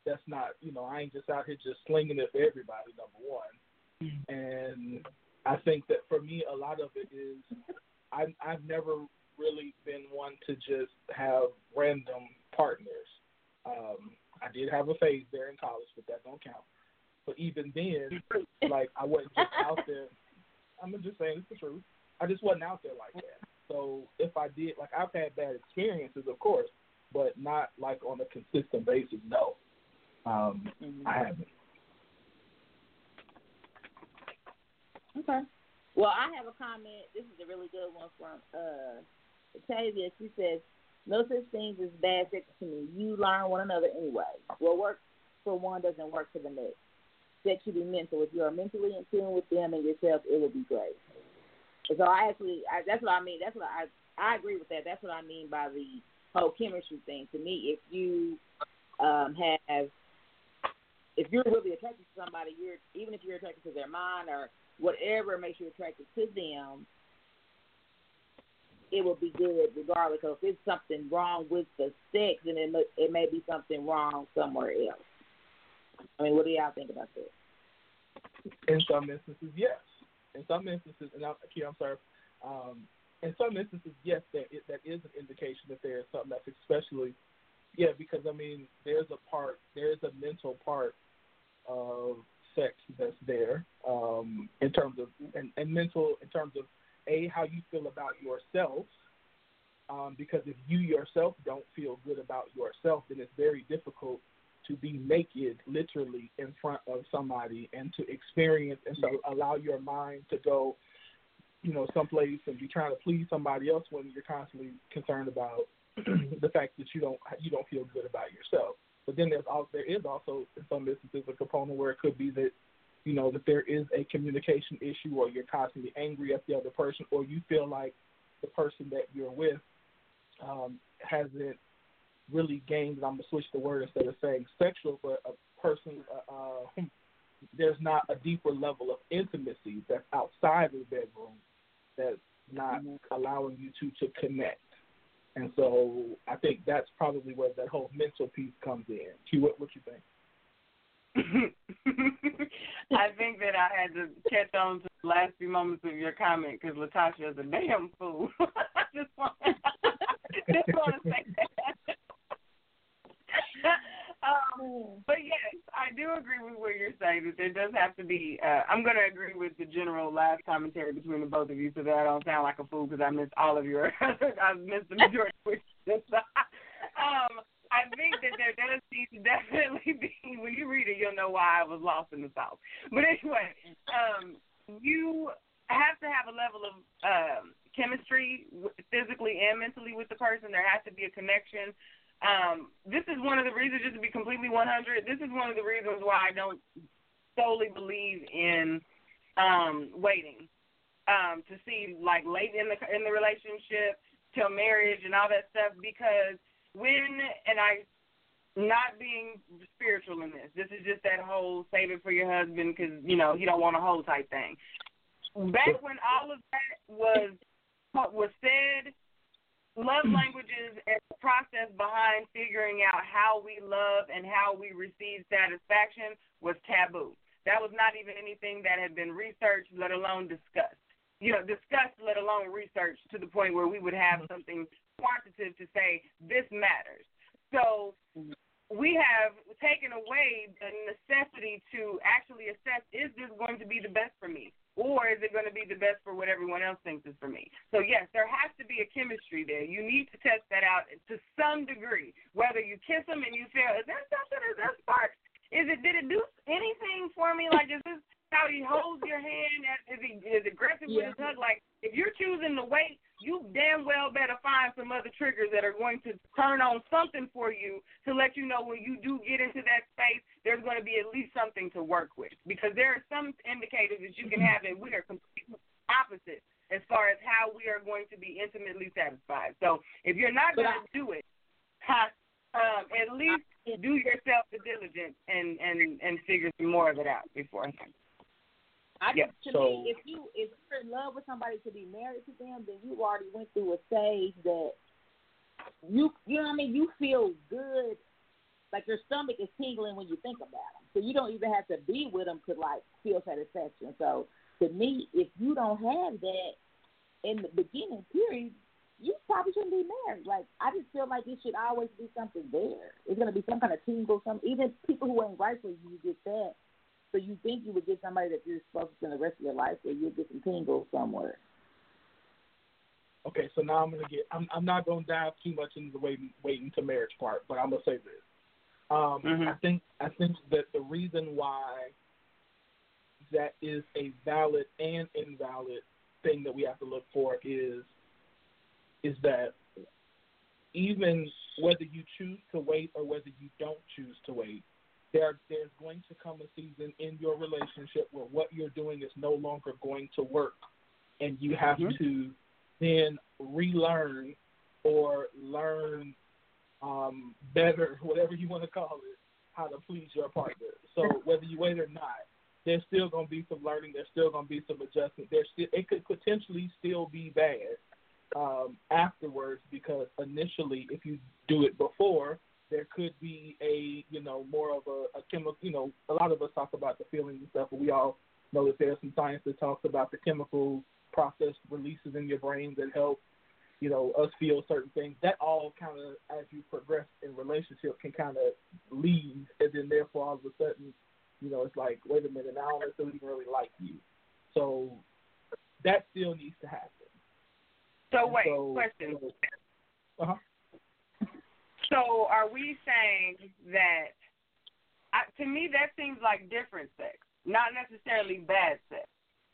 that's not you know I ain't just out here just slinging it for everybody. Number one, and I think that for me, a lot of it is I I've never really been one to just have random partners. Um, I did have a phase there in college, but that don't count. But even then, like I wasn't just out there. I'm just saying it's the truth. I just wasn't out there like that. So if I did, like I've had bad experiences, of course, but not like on a consistent basis. No, um, Mhm. I haven't. Okay. Well, I have a comment. This is a really good one from uh Octavia. She says, "No such things as bad sex to me. You learn one another anyway. What works for one doesn't work for the next. Sex should be mental. If you are mentally in tune with them and yourself, it will be great." So I actually, I, that's what I mean. That's what I I agree with that. That's what I mean by the whole chemistry thing. To me, if you um have if you're really attracted to somebody, you're even if you're attracted to their mind or whatever makes you attracted to them, it will be good regardless. So if it's something wrong with the sex, then it may, it may be something wrong somewhere else. I mean, what do y'all think about that? In some instances, yes. In some instances, and I'm, I'm sorry. Um, in some instances, yes, that is, that is an indication that there is something that's especially, yeah, because I mean, there's a part, there is a mental part of sex that's there um, in terms of and, and mental in terms of a how you feel about yourself. Um, because if you yourself don't feel good about yourself, then it's very difficult to be naked, literally, in front of somebody and to experience and to allow your mind to go, you know, someplace and be trying to please somebody else when you're constantly concerned about the fact that you don't you don't feel good about yourself. But then there's also there is also in some instances a component where it could be that you know that there is a communication issue or you're constantly angry at the other person or you feel like the person that you're with um, hasn't really gained. I'm gonna switch the word instead of saying sexual, but a person uh, uh, there's not a deeper level of intimacy that's outside the bedroom that's not mm-hmm. allowing you two to connect. And so I think that's probably where that whole mental piece comes in. Q, what, what you think? I think that I had to catch on to the last few moments of your comment because Latasha is a damn fool. I just want, to say that. um, but yes, I do agree with what you're saying that there does have to be. Uh, I'm going to agree with the general last commentary between the both of you, so that I don't sound like a fool because I missed all of your. I missed the majority of questions. um, I think that there does need to definitely be. When you read it, you'll know why I was lost in the south. But anyway, um, you have to have a level of um, chemistry, physically and mentally, with the person. There has to be a connection. Um, this is one of the reasons, just to be completely 100. This is one of the reasons why I don't solely believe in um, waiting um, to see like late in the in the relationship till marriage and all that stuff because when and I not being spiritual in this. This is just that whole save it for your husband because you know he don't want a whole type thing. Back when all of that was was said, love languages and the process behind figuring out how we love and how we receive satisfaction was taboo. That was not even anything that had been researched, let alone discussed. You know, discussed, let alone researched to the point where we would have mm-hmm. something quantitative to say this matters. So we have taken away the necessity to actually assess is this going to be the best for me? Or is it going to be the best for what everyone else thinks is for me? So yes there has to be a chemistry there. You need to test that out to some degree whether you kiss them and you feel is that something is that spark? Is it did it do anything for me? Like is this how he holds your hand is he is aggressive yeah. with his hug like if you're choosing to wait you damn well better find some other triggers that are going to turn on something for you to let you know when you do get into that space, there's going to be at least something to work with. Because there are some indicators that you can have that we are completely opposite as far as how we are going to be intimately satisfied. So if you're not going to do it, um, at least do yourself the diligence and and and figure some more of it out beforehand. I yeah, to so, me, if you if you're in love with somebody to be married to them, then you already went through a stage that you you know what I mean. You feel good, like your stomach is tingling when you think about them. So you don't even have to be with them to like feel satisfaction. So to me, if you don't have that in the beginning period, you probably shouldn't be married. Like I just feel like it should always be something there. It's gonna be some kind of tingle. Some even people who ain't right for you, you get that so you think you would get somebody that you're supposed to spend the rest of your life with, you'll get some tingles somewhere. Okay, so now I'm gonna get. I'm I'm not gonna dive too much into the waiting waiting to marriage part, but I'm gonna say this. Um, mm-hmm. I think I think that the reason why that is a valid and invalid thing that we have to look for is is that even whether you choose to wait or whether you don't choose to wait, there there's going to come a season in your relationship where what you're doing is no longer going to work and you have mm-hmm. to then relearn or learn um, better, whatever you want to call it, how to please your partner. So whether you wait or not, there's still going to be some learning. There's still going to be some adjustment. There's still, it could potentially still be bad um, afterwards because initially, if you do it before, there could be a you know more of a, a chemical. You know, a lot of us talk about the feelings and stuff, but we all know that there's some science that talks about the chemical process releases in your brain that help you know us feel certain things. That all kind of as you progress in relationship can kind of leave, and then therefore all of a sudden, you know, it's like wait a minute, I don't necessarily really like you. So that still needs to happen. So wait, so, question. Uh huh. So are we saying that? I, to me, that seems like different sex, not necessarily bad sex.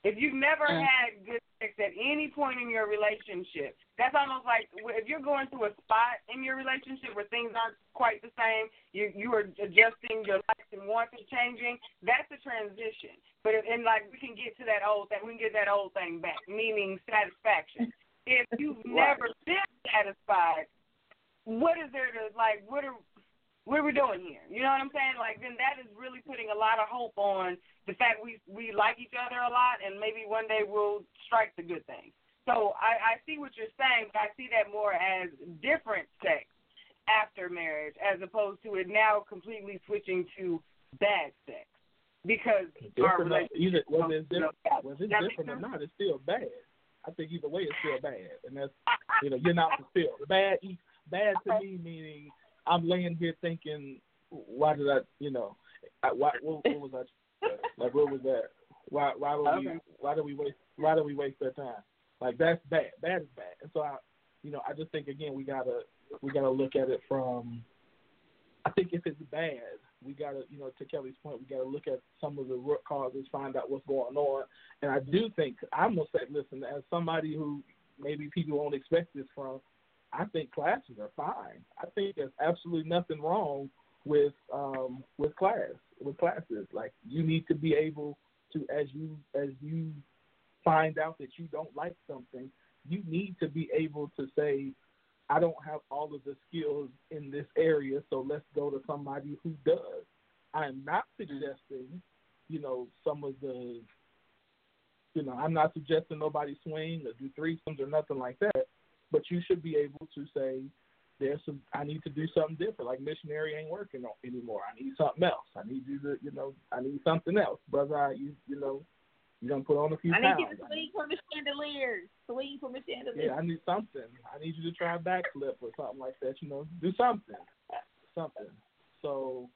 If you've never mm. had good sex at any point in your relationship, that's almost like if you're going through a spot in your relationship where things aren't quite the same, you you are adjusting, your likes and wants are changing. That's a transition. But if, and like we can get to that old thing, we can get that old thing back, meaning satisfaction. If you've never been satisfied, what is there to like? What are what are we doing here? You know what I'm saying? Like then that is really putting a lot of hope on the fact we we like each other a lot, and maybe one day we'll strike the good things. So I, I see what you're saying, but I see that more as different sex after marriage, as opposed to it now completely switching to bad sex because our Different, either relationship. whether it's different, whether it's different or not, it's still bad. I think either way, it's still bad, and that's you know you're not fulfilled. Bad, e- bad to me meaning I'm laying here thinking, why did I, you know, I, why what, what was I like? What was that? Why why would we why do we waste why do we waste our time? Like that's bad. Bad is bad. And so I, you know, I just think again we gotta we gotta look at it from. I think if it's bad, we gotta, you know, to Kelly's point, we gotta look at some of the root causes, find out what's going on. And I do think I'm gonna say, listen, as somebody who maybe people won't expect this from, I think classes are fine. I think there's absolutely nothing wrong with um with class with classes. Like you need to be able to, as you as you find out that you don't like something, you need to be able to say, I don't have all of the skills in this area, so let's go to somebody who does. I am not suggesting, you know, some of the, you know, I'm not suggesting nobody swing or do threesomes or nothing like that, but you should be able to say, there's some, I need to do something different. Like missionary ain't working anymore. I need something else. I need you to, you know, I need something else, brother. I, you, you know, you gonna put on a few I need pounds. you to swing from the chandeliers. Swing from the chandeliers. Yeah, I need something. I need you to try a backflip or something like that. You know, do something, something. So,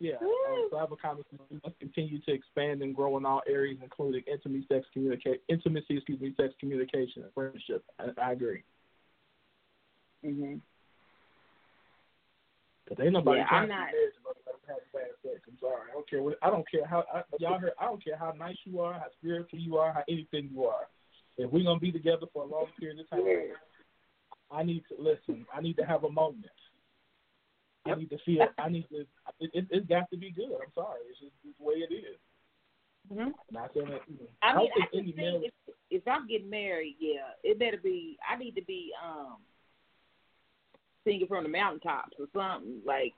yeah. Um, so I have a comment. We must continue to expand and grow in all areas, including intimacy, sex communicate, intimacy, excuse me, sex communication, and friendship. I, I agree. Mhm. Cause ain't nobody Yeah, trying I'm not- to nobody bad sex. I'm sorry. I don't care. What, I don't care how I, y'all heard. I don't care how nice you are, how spiritual you are, how anything you are. If we're gonna be together for a long period of time, I need to listen. I need to have a moment. I need to feel. I need to. It, it, it's got to be good. I'm sorry. It's just it's the way it is. Mhm. Not saying that. You know, I mean, don't I think just any think marriage. if, if I'm getting married, yeah, it better be. I need to be um singing from the mountaintops or something like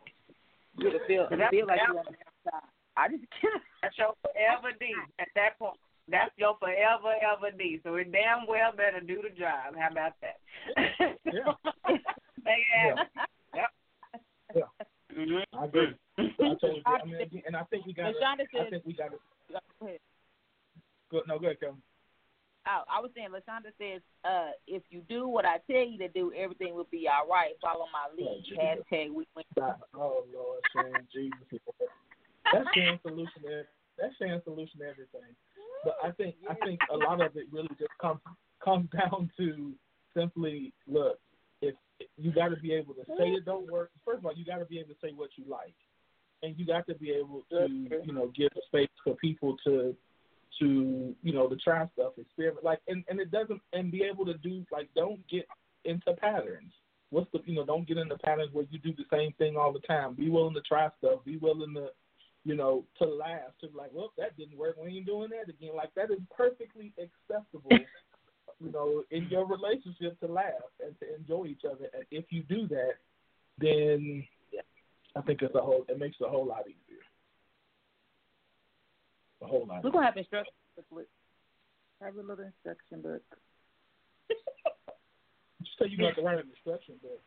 you to feel That's- feel like you're on the mountaintop. I just can't. That's your forever D at that point. That's your forever ever D. So it damn well better do the job. How about that? Yeah. They have. Yep. Yeah. Mhm. I agree. I totally agree. I mean, and I think we got. I think we got to. go ahead. Go, no, go ahead, Kevin. Oh, I was saying, Lashonda says, uh, if you do what I tell you to do, everything will be all right. Follow my lead. Jesus. Hashtag we win. Stop. Oh Lord, Sharon, Jesus, That's Sharon's solution. To, that's Sharon's solution to everything. But I think I think a lot of it really just comes comes down to simply look. If you got to be able to say it don't work. First of all, you got to be able to say what you like, and you got to be able to you know give space for people to to you know to try stuff, experiment like and and it doesn't and be able to do like don't get into patterns. What's the you know don't get into patterns where you do the same thing all the time. Be willing to try stuff. Be willing to you know to laugh to like well that didn't work. We ain't doing that again. Like that is perfectly acceptable you know in your relationship to laugh and to enjoy each other. And if you do that then i think it's a whole it makes it a whole lot easier a whole lot We're gonna have instruction book. with- Have a little instruction book. just say you got to write an instruction book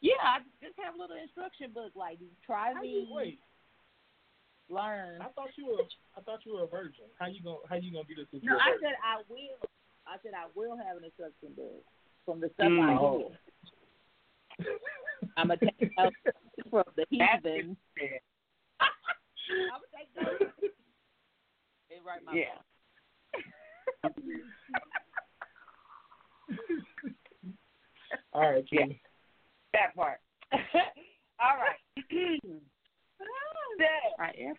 Yeah, I just have a little instruction book. Like try how you these, wait learn. I thought you were I thought you were a virgin. How you gonna how you gonna do this if No, you're a I virgin? said I will. I said I will have an instruction book from the stuff Mm. I Oh. hear. I'm gonna take notes from the That's heathen. I'm gonna take notes and write my Yeah. All right, Yeah. That part. All right. That- I am.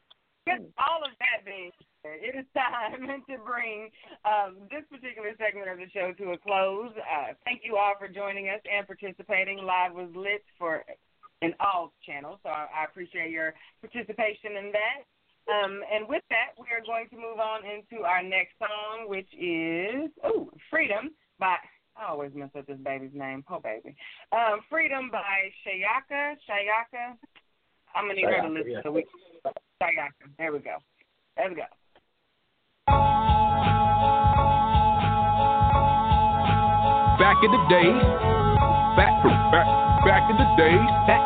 With all of that being said, it is time to bring um, this particular segment of the show to a close. Uh, thank you all for joining us and participating. Live was lit for in all channels, so I, I appreciate your participation in that. Um, and with that, we are going to move on into our next song, which is oh, "Freedom" by. I always mess up this baby's name. Oh, baby. Um, "Freedom" by Shayaka. Shayaka. I'm gonna need her to Shayaka, listen yeah. so we Sayaka. There we go. Let's go. Back in the days, back, back, back in the days, back,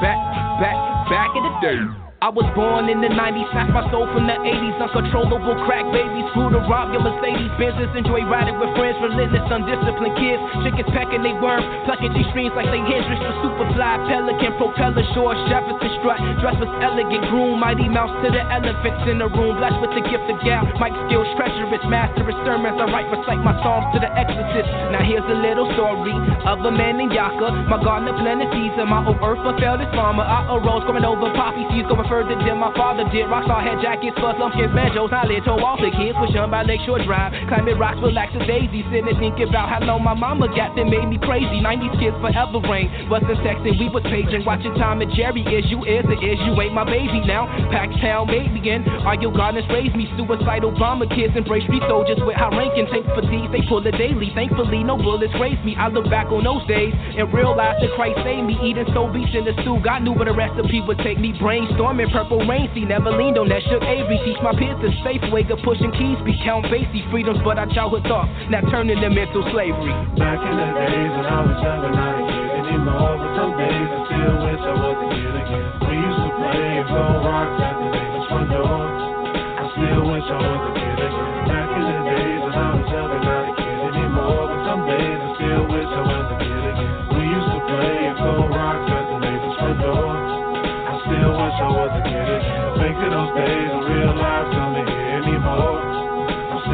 back, back, back in the days. I was born in the 90s, snatched my soul from the 80s. Uncontrollable crack babies, screw to rob your Mercedes. Business, enjoy riding with friends, relentless, undisciplined kids. Chickens pecking they worm, plucking G streams like they Hendrix. The superfly, pelican, propeller, shore, Jefferson strut. Dress was elegant, groom, mighty mouse to the elephants in the room. Blessed with the gift of gal, mic skills, treacherous, master of sermons. I write, recite my psalms to the exorcist. Now here's a little story of a man named Yaka. My gardener planted and my old earth fulfilled his farmer. I arose, going over poppy seeds, going further than my father did. Rockstar had jackets for lumpkins, banjos, knowledge, told all the kids, push on by Lakeshore Drive. Climbing rocks, relax a daisy, sitting thinking about how long my mama got that made me crazy. 90s kids forever reign. Wasn't texting, we was paging, watching Tom and Jerry. Is you is it is you ain't my baby now. Packtown made me in. Argue gardeners raised me. Suicidal bomber kids embrace street soldiers with high ranking. For these, they pull it daily. Thankfully, no bullets raised me. I look back on those days and realize that Christ saved me. Eating so beats in the stew. God knew where the recipe would take me. Brainstorming purple rain, see, never leaned on that shook Avery. Teach my peers the safe way of pushing keys, be count Basie freedoms, but our childhood thoughts now turning them into slavery. Back in the days when I was younger, not a kid anymore, but some days I still wish I was a kid again. We used to play and throw rocks at the neighbor's front door. I still wish I was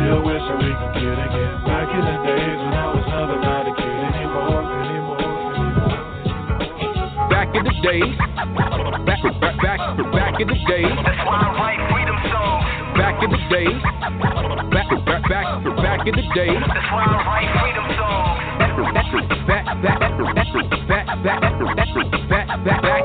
still wish that we could get again. Back in the days when I was never not a kid anymore, anymore, anymore. Back in the days, back, back, back, back in the days. That's why I write freedom songs. Back in the days, back, back, back, back in the days. That's why I write freedom songs. Back, back, back, back, back, back, back, back, back,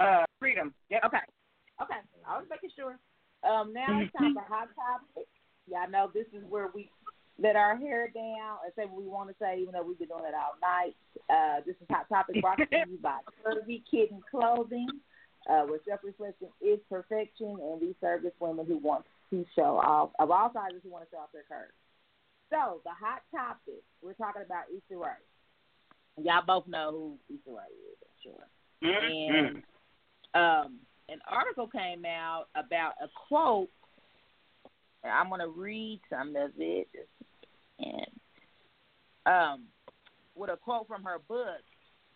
Uh, Freedom. Yep. Okay. Okay. I was making sure. Um, now it's time for hot topic. Y'all know this is where we let our hair down and say what we want to say, even though we've been doing it all night. Uh, this is hot topic brought to you by Curvy Kitten Clothing, uh, where self-reflection is perfection, and we service women who want to show off of all sizes who want to show off their curves. So the hot topic, we're talking about Issa Rae. Y'all both know who Issa Rae is, I'm sure. Mm-hmm. And um, an article came out about a quote. I'm gonna read some of it, and um, with a quote from her book,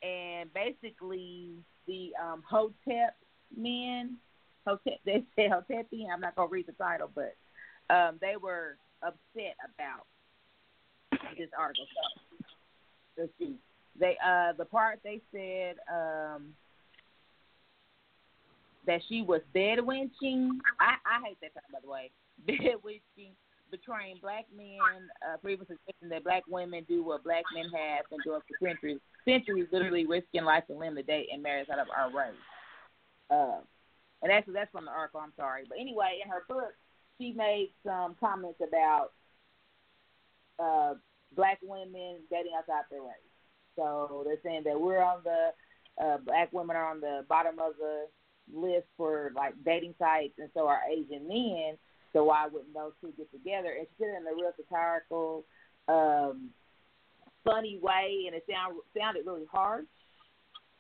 and basically the um, Hotep men, Hotep, they say Hotepian. I'm not gonna read the title, but um, they were upset about this article. So let's see. They uh the part they said um that she was bedwenching. I I hate that term by the way. Bedwenching, betraying black men, uh, previously saying that black women do what black men have been doing for centuries, centuries, literally risking life and limb to date and marriage out of our race. Uh, and actually, that's from the article. I'm sorry, but anyway, in her book, she made some comments about uh, black women dating outside their race. So they're saying that we're on the uh, black women are on the bottom of the list for like dating sites, and so are Asian men. So why wouldn't those two get together? And she did it in a real satirical um, funny way, and it sound sounded really harsh.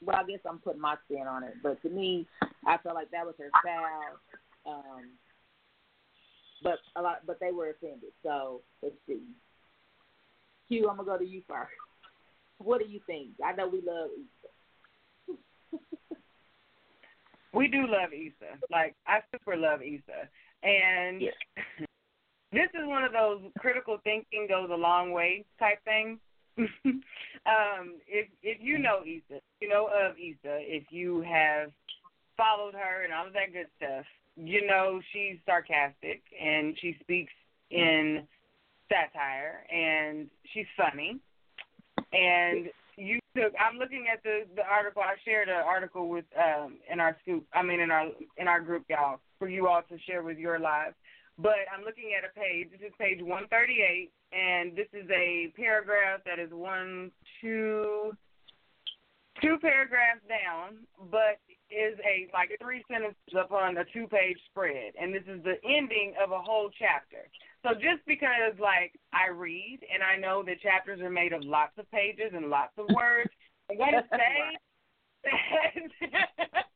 Well, I guess I'm putting my spin on it, but to me, I felt like that was her style. Um, but a lot, but they were offended. So let's see. Q, I'm gonna go to you first. What do you think? I know we love. we do love Issa. Like I super love Issa, and Yes. this is one of those critical thinking goes a long way type things. um, if if you know Issa, you know of Issa, if you have followed her and all of that good stuff, you know she's sarcastic and she speaks in satire and she's funny. And took I'm looking at the the article I shared an article with um in our scoop I mean in our in our group y'all for you all to share with your lives. But I'm looking at a page. This is page 138, and this is a paragraph that is one, two, two paragraphs down, but is a like three sentences upon a two-page spread, and this is the ending of a whole chapter. So just because like I read and I know that chapters are made of lots of pages and lots of words, I'm gonna say that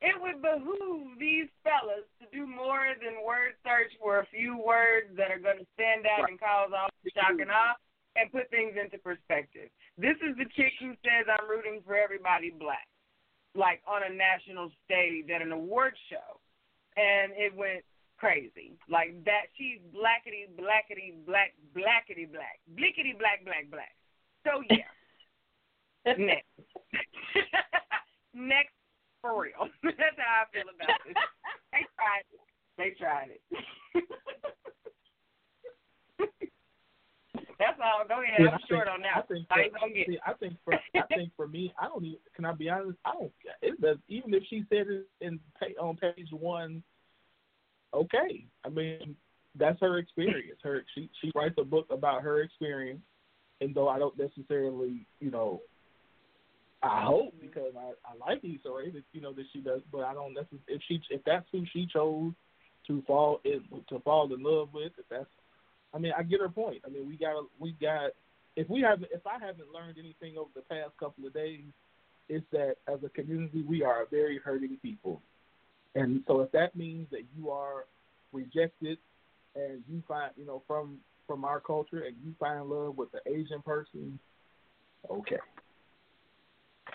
it would behoove these fellas to do more than word search for a few words that are going to stand out and cause all the shock and awe and put things into perspective. This is the chick who says I'm rooting for everybody black, like on a national stage at an award show, and it went crazy like that. She's blackety blackety black blackety black blickety black black black. So yeah, next, next for real. That's how I feel about this. They tried it. They tried it. That's all. Go ahead. Yeah, I'm I short think- on that. I think I ain't gonna get see, I think for I think for me, I don't even. Can I be honest? I don't. It does. Even if she said it in pa- on page one, okay. I mean, that's her experience. Her she she writes a book about her experience, and though I don't necessarily, you know, I hope because I I like Issa Rae that you know that she does, but I don't necessarily if she if that's who she chose to fall in, to fall in love with, if that's I mean, I get her point. I mean, we got we got if we haven't if I haven't learned anything over the past couple of days, it's that as a community we are a very hurting people, and so if that means that you are rejected and you find you know from from our culture and you find love with the Asian person, okay,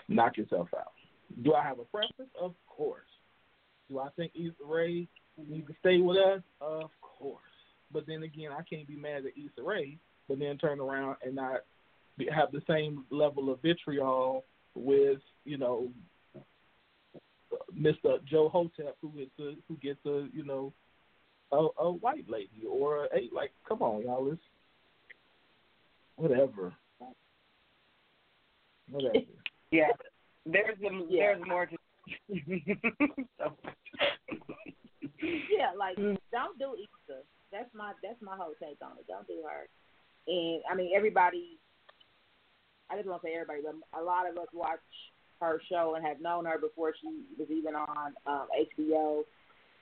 knock yourself out. Do I have a preference? Of course. Do I think Rae needs to stay with us? Of course. But then again, I can't be mad at Issa Rae, but then turn around and not be, have the same level of vitriol with you know Mr. Joe Hotep, who gets a who gets a you know a, a white lady or a like. Come on, y'all, it's whatever, whatever. Yeah. There's a, Yeah. there's more to so, yeah, like don't do Issa. That's my that's my whole take on it. Don't do her. And I mean everybody. I just want to say everybody, but a lot of us watch her show and have known her before she was even on um, HBO.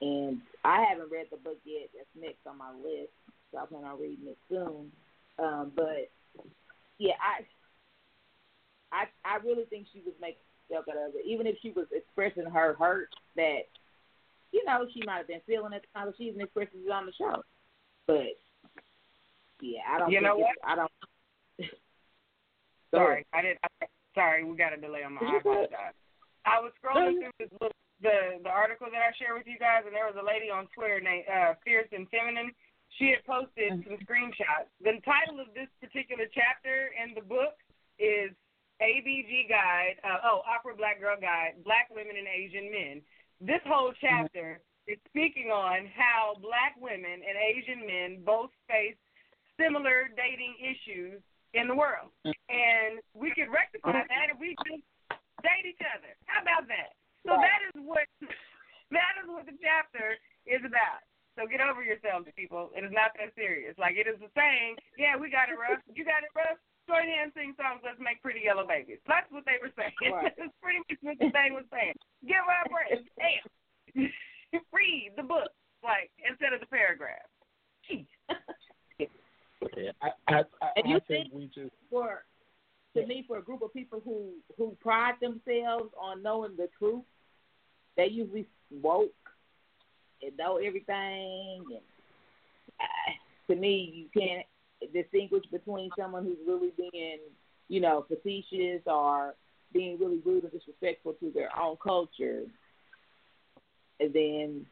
And I haven't read the book yet. That's next on my list, so I plan on reading it soon. Um, but yeah, I I I really think she was making joke out of it, even if she was expressing her hurt that you know she might have been feeling at the time, but she even expresses it on the show. But yeah, I don't. You know it's- I don't. Sorry, I did. I, sorry, we got a delay on my. I You're good. apologize. I was scrolling through this little, the the article that I shared with you guys, and there was a lady on Twitter named uh, Fierce and Feminine. She had posted some screenshots. The title of this particular chapter in the book is ABG Guide. Uh, oh, Awkward Black Girl Guide: Black Women and Asian Men. This whole chapter is speaking on how black women and Asian men both face similar dating issues in the world. And we could rectify that if we just date each other. How about that? So that is what that is what the chapter is about. So get over yourselves, people. It is not that serious. Like it is the saying, yeah, we got it rough. You got it rough. Join hands, sing songs. Let's make pretty yellow babies. That's what they were saying. Right. That's pretty much what the thing was saying. Give our breath. Damn. Read the book, like instead of the paragraph. Jeez. Yeah, I, I And you I think think we just for to me for a group of people who who pride themselves on knowing the truth, they usually woke and know everything. And uh, to me, you can't distinguish between someone who's really being, you know, facetious or being really rude and disrespectful to their own culture, and then,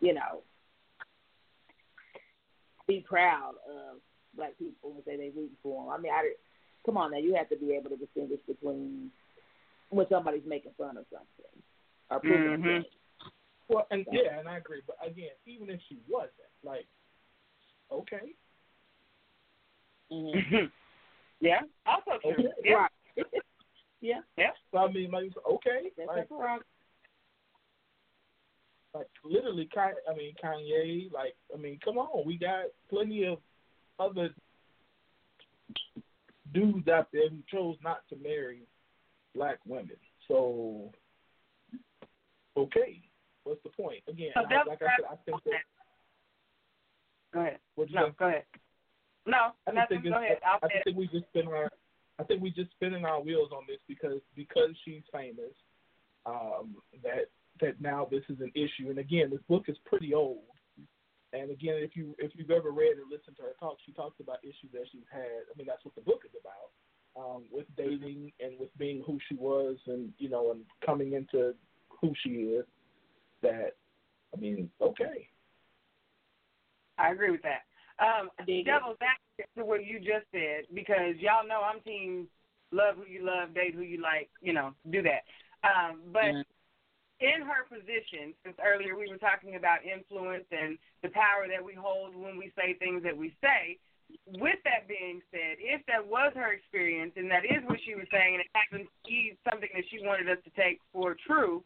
you know, be proud of black people and say they rooting for them. I mean, I come on now, you have to be able to distinguish between when somebody's making fun of something or proving a Mhm. well, and yeah, and I agree. But again, even if she wasn't, like, okay, Mhm. yeah, also true. Okay. Yeah. Right. yeah, Yeah. so I mean, like, okay, that's like, her prerogative. Like literally, Kanye, I mean, Kanye, like, I mean, come on, we got plenty of other dudes out there who chose not to marry black women. So, okay, what's the point? Again, So I, that's- like I said, I think that. Go ahead. What you No, say? go ahead. No, I just nothing. think Go ahead. I'll I say just think we just spin our I think we just spinning our wheels on this because because she's famous, um, that that now this is an issue. And again, this book is pretty old. And again, if you if you've ever read or listened to her talk, she talks about issues that she's had. I mean, that's what the book is about. Um, with dating and with being who she was, and you know, and coming into who she is. That, I mean, okay. I agree with that. Um, dig it. devil's advocate to what you just said because y'all know I'm team love who you love, date who you like, you know, do that. Um, but Mhm. In her position, since earlier we were talking about influence and the power that we hold when we say things that we say. With that being said, if that was her experience and that is what she was saying, and it happens to be something that she wanted us to take for true,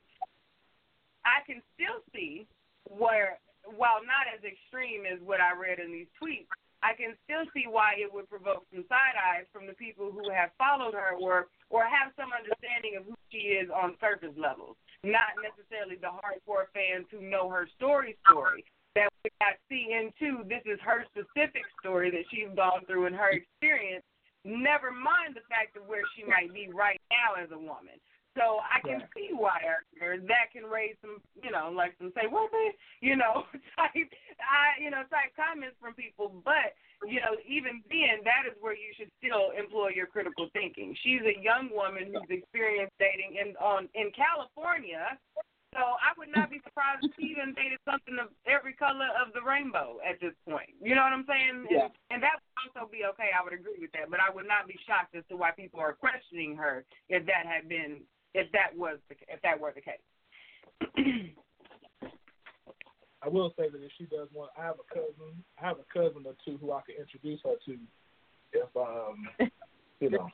I can still see where, while not as extreme as what I read in these tweets, I can still see why it would provoke some side eyes from the people who have followed her or or have some understanding of who she is on surface levels, not necessarily the hardcore fans who know her story story. That we got see into this is her specific story that she's gone through in her experience. Never mind the fact of where she might be right now as a woman. So I can Right. see why or that can raise some, you know, like some say, well, man, you know, type, I, you know, type comments from people. But you know, even then, that is where you should still employ your critical thinking. She's a young woman who's experienced dating in on in California. So I would not be surprised if she even dated something of every color of the rainbow at this point. You know what I'm saying? Yeah. And, and that would also be okay. I would agree with that, but I would not be shocked as to why people are questioning her if that had been if that was the, if that were the case. I will say that if she does want, I have a cousin. I have a cousin or two who I can introduce her to. If um, you know,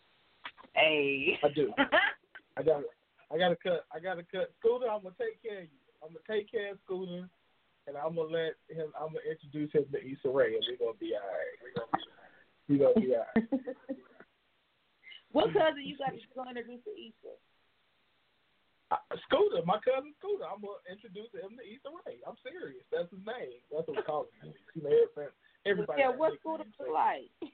hey. I do. I got. I got to cut. I got to cut. Scooter, I'm gonna take care of you. I'm gonna take care of Scooter, and I'm gonna let him. I'm gonna introduce him to Issa Rae, and we're gonna be all right. We're gonna be. We're gonna be all right. what cousin you got to introduce to Issa? Uh, Scooter, my cousin Scooter. I'm gonna introduce him to Issa Rae. I'm serious. That's his name. That's what we call him. You know, everybody. yeah, what. Scooter look like?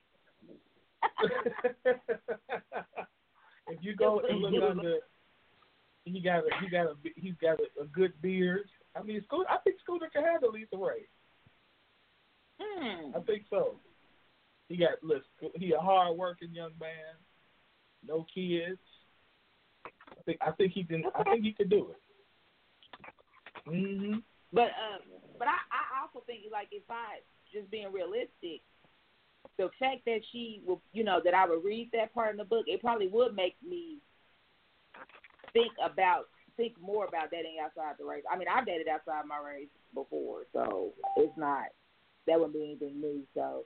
if you go and look under, he got a he got a he's got a, a good beard. I mean, Scooter. I think Scooter can handle Issa Rae. Hmm. I think so. He got listen. He a hard working young man, no kids. I think I think he can. I think he could do it. Mhm. But um, but I I also think like if I just being realistic, the fact that she will you know that I would read that part in the book, it probably would make me think about think more about dating outside the race. I mean, I've dated outside my race before, so it's not that wouldn't be anything new. So,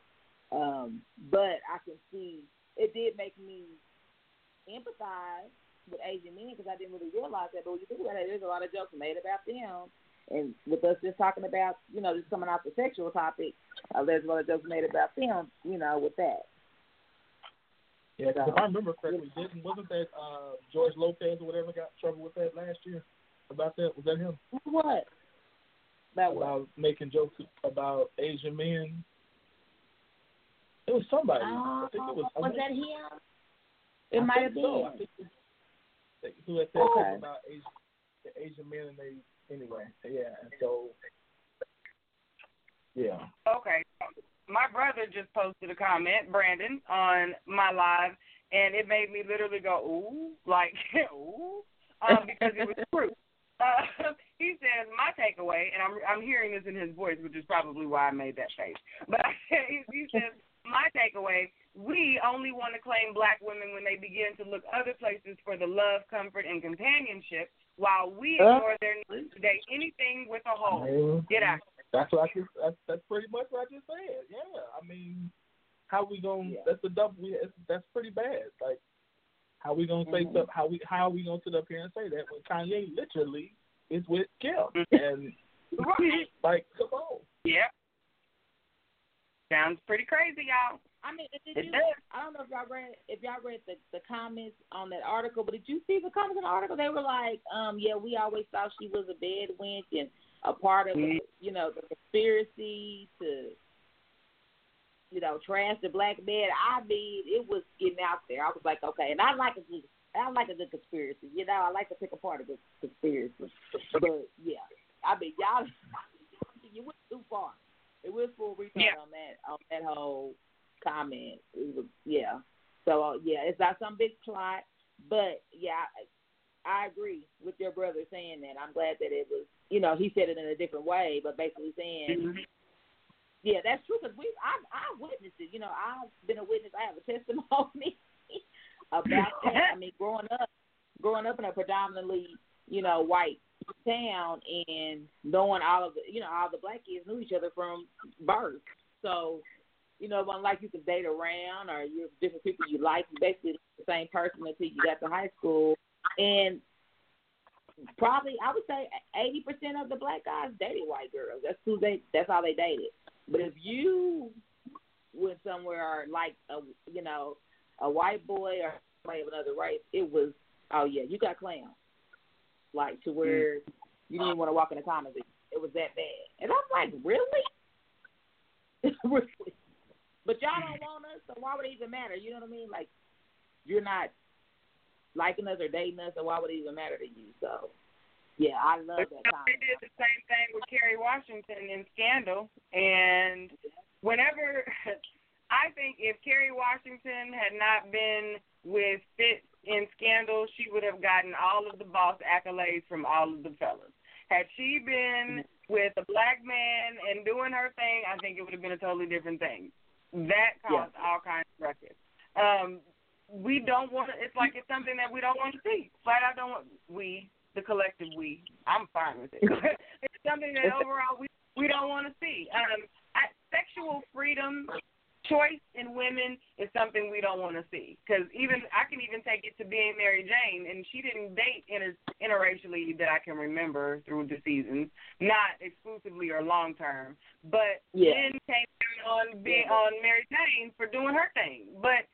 um, but I can see it did make me empathize with Asian men because I didn't really realize that. But when you think about it, there's a lot of jokes made about them. And with us just talking about, you know, just coming off the sexual topic, uh, there's a lot of jokes made about them, you know, with that. Yeah, 'cause if I remember correctly, didn't wasn't that uh, George Lopez or whatever got in trouble with that last year? About that was that him? What? About what? About making jokes about Asian men. It was somebody. Oh, I think it was. was that him? It I might have think so. I who had said Okay. about Asian, the Asian men and they anyway. Yeah, so yeah. Okay. My brother just posted a comment, Brandon, on my live, and it made me literally go, ooh, like, ooh, um, because it was true. Uh, he says my takeaway, and I'm I'm hearing this in his voice, which is probably why I made that face. But he, he says my takeaway: we only want to claim black women when they begin to look other places for the love, comfort, and companionship, while we Uh. ignore their need to date anything with a hole. Mhm. Get out. That's what I just. That's, that's pretty much what I just said. Yeah, I mean, how we gonna? Yeah. That's a double. We, that's, pretty bad. Like, how we gonna say Mhm. stuff? How we how we gonna sit up here and say that when Kanye literally is with Kim and Right. like, come on. Yep. Sounds pretty crazy, y'all. I mean, did It you? does. I don't know if y'all read if y'all read the the comments on that article, but did you see the comments on the article? They were like, um, yeah, we always thought she was a bed wench and a part of Mhm. you know the conspiracy to you know trash the black man. I mean, it was getting out there. I was like, okay, and I like a good. I like a good conspiracy, you know. I like to pick apart a good conspiracy, but yeah, I mean, y'all, you went too far. It was full retard Yeah. on that on that whole comment. It was yeah. So uh, yeah, it's not some big plot, but yeah, I, I agree with your brother saying that. I'm glad that it was. You know, he said it in a different way, but basically saying, yeah, that's true because we I I witnessed it. You know, I've been a witness. I have a testimony about that. I mean, growing up, growing up in a predominantly you know white town and knowing all of the you know all the black kids knew each other from birth. So you know, unlike you could date around or you're different people you like, you basically the same person until you got to high school. And probably I would say eighty percent of the black guys dated white girls. That's who they that's all they dated. But if you went somewhere like a you know, a white boy or somebody of another race, it was oh yeah, you got clown. Like to mm. where you didn't want to walk in the comments. It, it was that bad. And I'm like, Really? really? But y'all don't want us, so why would it even matter? You know what I mean? Like you're not liking us or dating us, so why would it even matter to you? So yeah, I love that They did the same thing with Kerry Washington in Scandal, and whenever I think if Kerry Washington had not been with Fitz in Scandal, she would have gotten all of the boss accolades from all of the fellas. Had she been mm-hmm. with a black man and doing her thing, I think it would have been a totally different thing. That caused all kinds of ruckus. Um, we don't want to. It's like it's something that we don't want to see. Flat out don't want. We, the collective we. I'm fine with it. it's something that overall we we don't want to see. Um, I, sexual freedom, choice in women is something we don't want to see. Because even I can even take it to being Mary Jane, and she didn't date inter, interracially that I can remember through the seasons, not exclusively or long term. But Yeah. then came on being on Mary Jane for doing her thing. But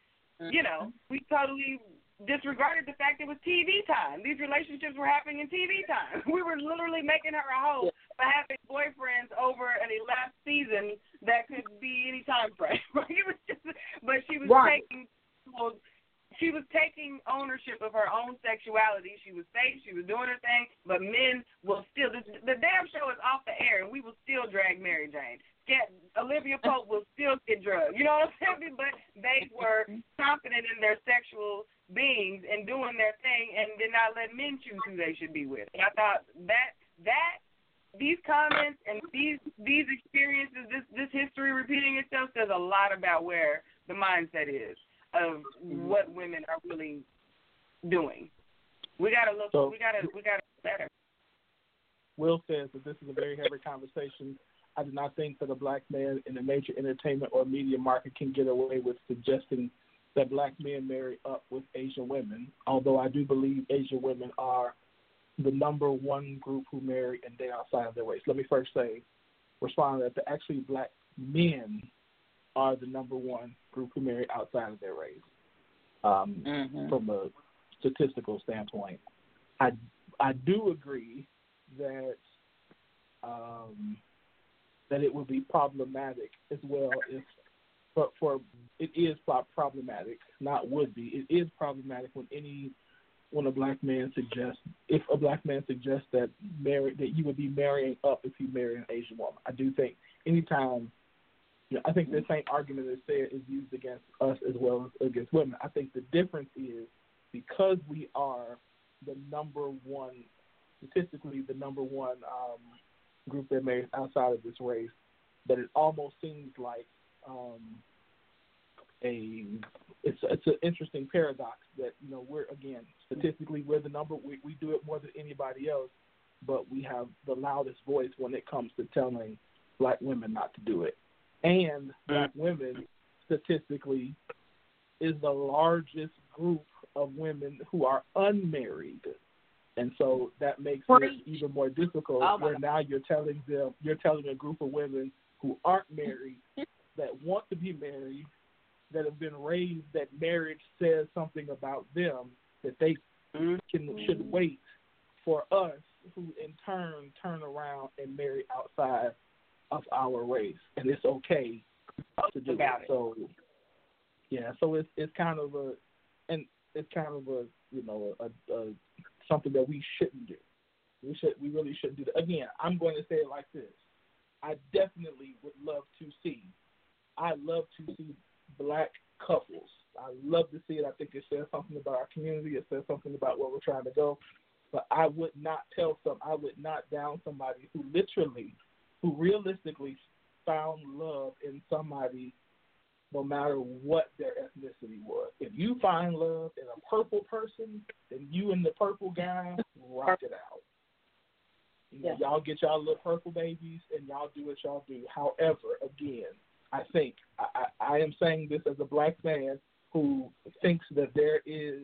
you know, mm-hmm. we totally disregarded the fact it was TV time. These relationships were happening in TV time. We were literally making her a hoe for having boyfriends over an elapsed season that could be any time frame. it was just, but she was Right. taking, well, she was taking ownership of her own sexuality. She was safe. She was doing her thing. But men will still. The, the damn show is off the air, and we will still drag Mary Jane. Get Olivia Pope will still get drugged. You know what I'm saying? But they were confident in their sexual beings and doing their thing, and did not let men choose who they should be with. And I thought that that these comments and these these experiences, this this history repeating itself, says a lot about where the mindset is of mm-hmm. what women are really doing. We gotta look. So- we gotta. We gotta better. Will says that this is a very heavy conversation. I do not think that a black man in the major entertainment or media market can get away with suggesting that black men marry up with Asian women, although I do believe Asian women are the number one group who marry and date outside of their race. Let me first say, respond that the actually black men are the number one group who marry outside of their race. Um, Mhm. from a statistical standpoint. I I do agree that um, that it would be problematic as well if but for it is problematic, not would be. It is problematic when any when a black man suggests if a black man suggests that marry that you would be marrying up if you marry an Asian woman. I do think anytime you know, I think the same argument is said is used against us as well as against women. I think the difference is because we are the number one statistically the number one um, group that marries outside of this race, that it almost seems like um, a it's it's an interesting paradox that you know we're again statistically we're the number we we do it more than anybody else, but we have the loudest voice when it comes to telling black women not to do it, and black women statistically is the largest group of women who are unmarried. And so that makes it even more difficult Oh, where now you're telling them you're telling a group of women who aren't married that want to be married that have been raised that marriage says something about them that they mm-hmm. can should mm-hmm. wait for us who in turn turn around and marry outside of our race and it's okay to do About it. it. So yeah, so it's it's kind of a and it's kind of a you know a, a something that we shouldn't do. We should we really shouldn't do that. Again, I'm going to say it like this. I definitely would love to see. I love to see black couples. I love to see it. I think it says something about our community. It says something about where we're trying to go. But I would not tell some. I would not down somebody who literally, who realistically found love in somebody, no matter what their ethnicity was. If you find love in a purple person, then you and the purple guy rock it out. You know, Y'all get y'all little purple babies and y'all do what y'all do. However, again, I think I, I, am saying this as a black man who thinks that there is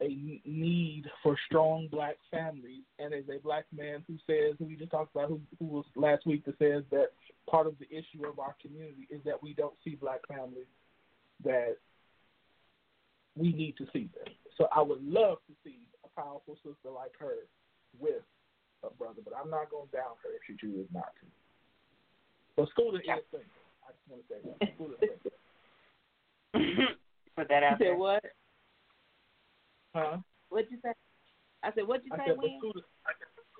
a need for strong black families, and as a black man who says, who we just talked about, who, who was last week, that says that part of the issue of our community is that we don't see black families that we need to see them. So I would love to see a powerful sister like her with a brother, but I'm not going to down her if she chooses not to. But Scooter is single. I just want to say that. Scooter is single. Put that out said there. what? Huh? What'd you say? I said, what'd you I say, said, but Wayne? Scooter,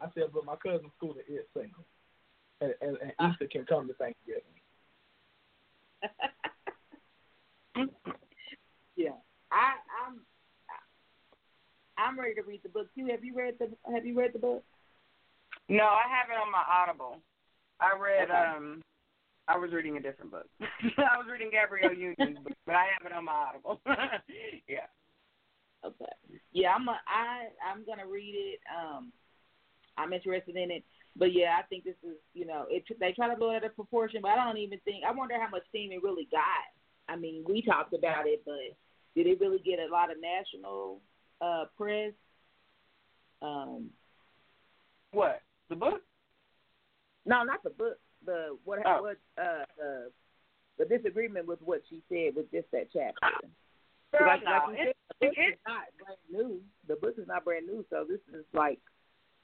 I said, but my cousin Scooter is single, and, and, and Ah. Issa can come to Thanksgiving. yeah, I, I'm, I'm ready to read the book too. Have you read the Have you read the book? No, I have it on my Audible. I read Okay. um I was reading a different book. I was reading Gabrielle Union's book, but I have it on my Audible. yeah. Okay. Yeah, I'm a, I I'm gonna read it. Um, I'm interested in it, but yeah, I think this is you know it. They try to blow it out of proportion, but I don't even think. I wonder how much steam it really got. I mean, we talked about it, but did it really get a lot of national uh press? Um, What? The book? no, not the book. The what Oh. what uh uh the disagreement with what she said with just that chapter. Girl, like, no. like you It- said, the book it- is not brand new. The book is not brand new, so this is like,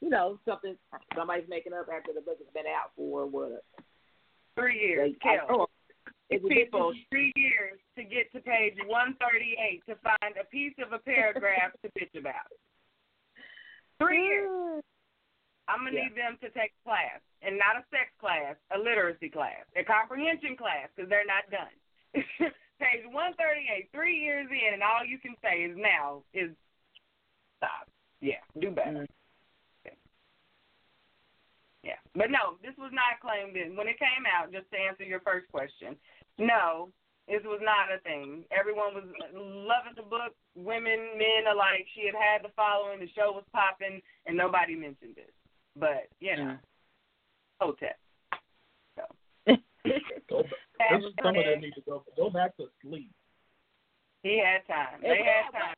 you know, something somebody's making up after the book has been out for what? Three years. I- oh, it People, three years to get to page 138 to find a piece of a paragraph to bitch about. Three years. I'm gonna Yeah. need them to take a class, and not a sex class, a literacy class, a comprehension class, because they're not done. Page 138, three years in, and all you can say is now is stop. Yeah, do better. Mm-hmm. Yeah, but no, this was not claimed in when it came out. Just to answer your first question, no, this was not a thing. Everyone was loving the book, women, men alike. She had had the following. The show was popping, and nobody mentioned it. But you know, hotel. So. Go, there's some of them need to go go back to sleep. He had time. And They had had- time.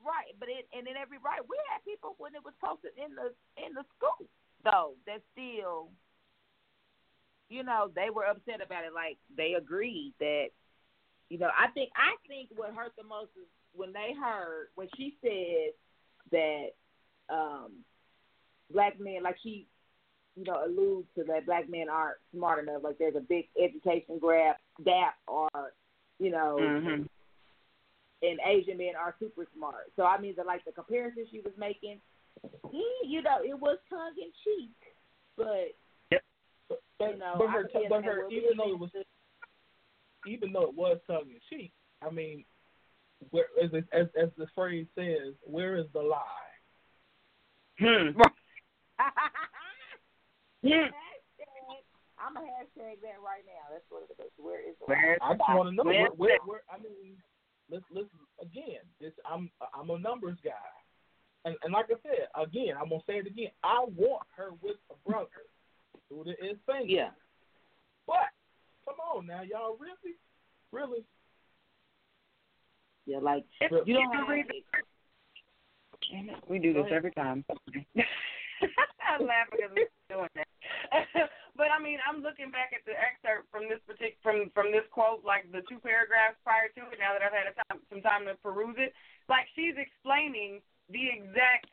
Right, but it, and in every right, we had people when it was posted in the in the school though that still, you know, they were upset about it. Like they agreed that, you know, I think I think what hurt the most is when they heard when she said that um black men, like she, you know, alludes to that black men aren't smart enough. Like there's a big education gap gap or you know, Mhm. and Asian men are super smart. So I mean, the like the comparison she was making, he, you know, it was tongue in cheek, but But, you know, but her, feel but her, even though it was, even though it was tongue in cheek, I mean, where as as as the phrase says, where is the lie? Hmm. Hashtag, I'm a hashtag that right now. That's what it is. Where is the I just want to know where, where, where. I mean, let's let's again. This I'm I'm a numbers guy, and and like I said again, I'm gonna say it again. I want her with a brother. Who it is saying. Yeah. But come on now, y'all really, really. Yeah, like If you don't you have read We do this every time. I'm laughing because we're doing that. but I mean, I'm looking back at the excerpt from this particular from from this quote, like the two paragraphs prior to it. Now that I've had a time, some time to peruse it, like she's explaining the exact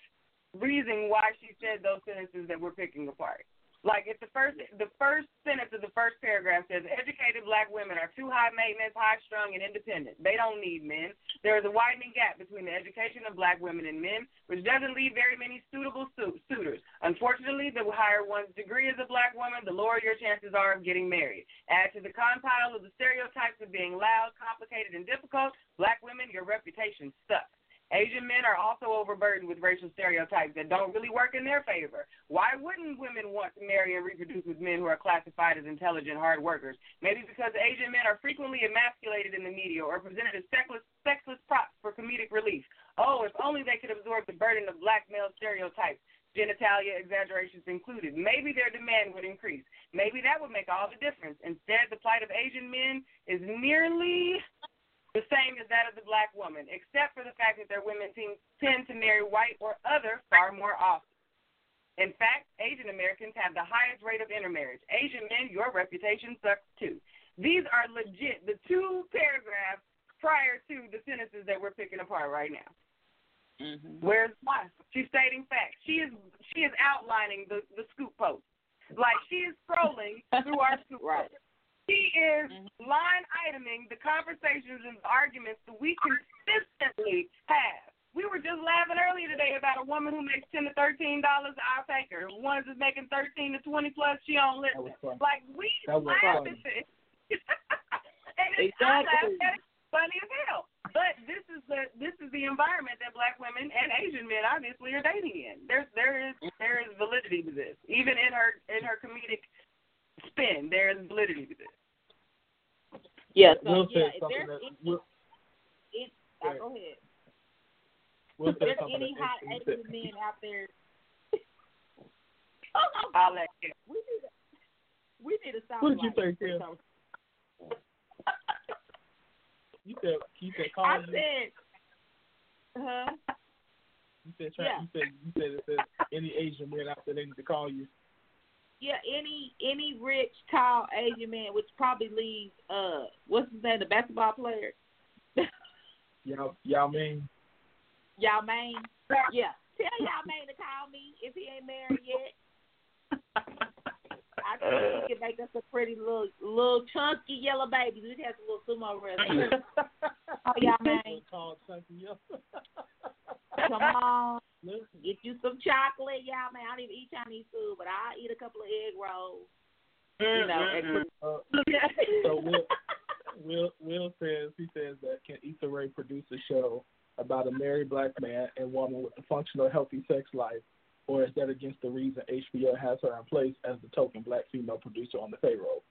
reason why she said those sentences that we're picking apart. Like it's the first the first sentence of the first paragraph says educated black women are too high maintenance, high strung and independent. They don't need men. There is a widening gap between the education of black women and men, which doesn't leave very many suitable su- suitors. Unfortunately, the higher one's degree as a black woman, the lower your chances are of getting married. Add to the compile of the stereotypes of being loud, complicated, and difficult, black women, your reputation sucks. Asian men are also overburdened with racial stereotypes that don't really work in their favor. Why wouldn't women want to marry and reproduce with men who are classified as intelligent, hard workers? Maybe because Asian men are frequently emasculated in the media or presented as sexless, sexless props for comedic relief. Oh, if only they could absorb the burden of black male stereotypes, genitalia exaggerations included. Maybe their demand would increase. Maybe that would make all the difference. Instead, the plight of Asian men is nearly the same as that of the black woman, except for the fact that their women tend to marry white or other far more often. In fact, Asian Americans have the highest rate of intermarriage. Asian men, your reputation sucks too. These are legit, the two paragraphs prior to the sentences that we're picking apart right now. Mm-hmm. Where's why? She's stating facts. She is she is outlining the the scoop post. Like she is scrolling through our scoop Right. post. She is mm-hmm. line iteming the conversations and arguments that we consistently have. We were just laughing earlier today about a woman who makes ten to thirteen dollars. I'll take her. One that's making thirteen to twenty plus, she on That listen. Like we laugh at this. and it's I laugh Exactly. at it. Funny as hell. But this is the this is the environment that black women and Asian men obviously are dating in. There's there is there is validity to this. Even in her in her comedic spin, there is validity to this. Yeah, so Will yeah, said if something there's that any, Will, it, Go uh, ahead. go ahead. Will If there's any hot. Asian men out there, oh no, I'll let you. we need a, we need a sound What did you say, Kim? You said you said I you. said, huh? You said try, yeah. you said you said if there's any Asian men out there they need to call you. Yeah, any any rich, tall Asian man, which probably leaves uh what's his name, the basketball player? Y'all y'all mean Yao Ming. Yeah. Tell Yao Ming to call me if he ain't married yet. I think he can make us a pretty little little chunky yellow baby. We have a little sumo wrestling. oh Yao Ming. called Chunky Up. Come on. Listen, Get you some chocolate, Yao Ming. I don't even eat Chinese food, but I'll eat a couple of egg rolls. You know, and uh, so Will, Will Will says he says that can Issa Rae produce a show about a married black man and woman with a functional, healthy sex life, or is that against the reason HBO has her in place as the token black female producer on the payroll?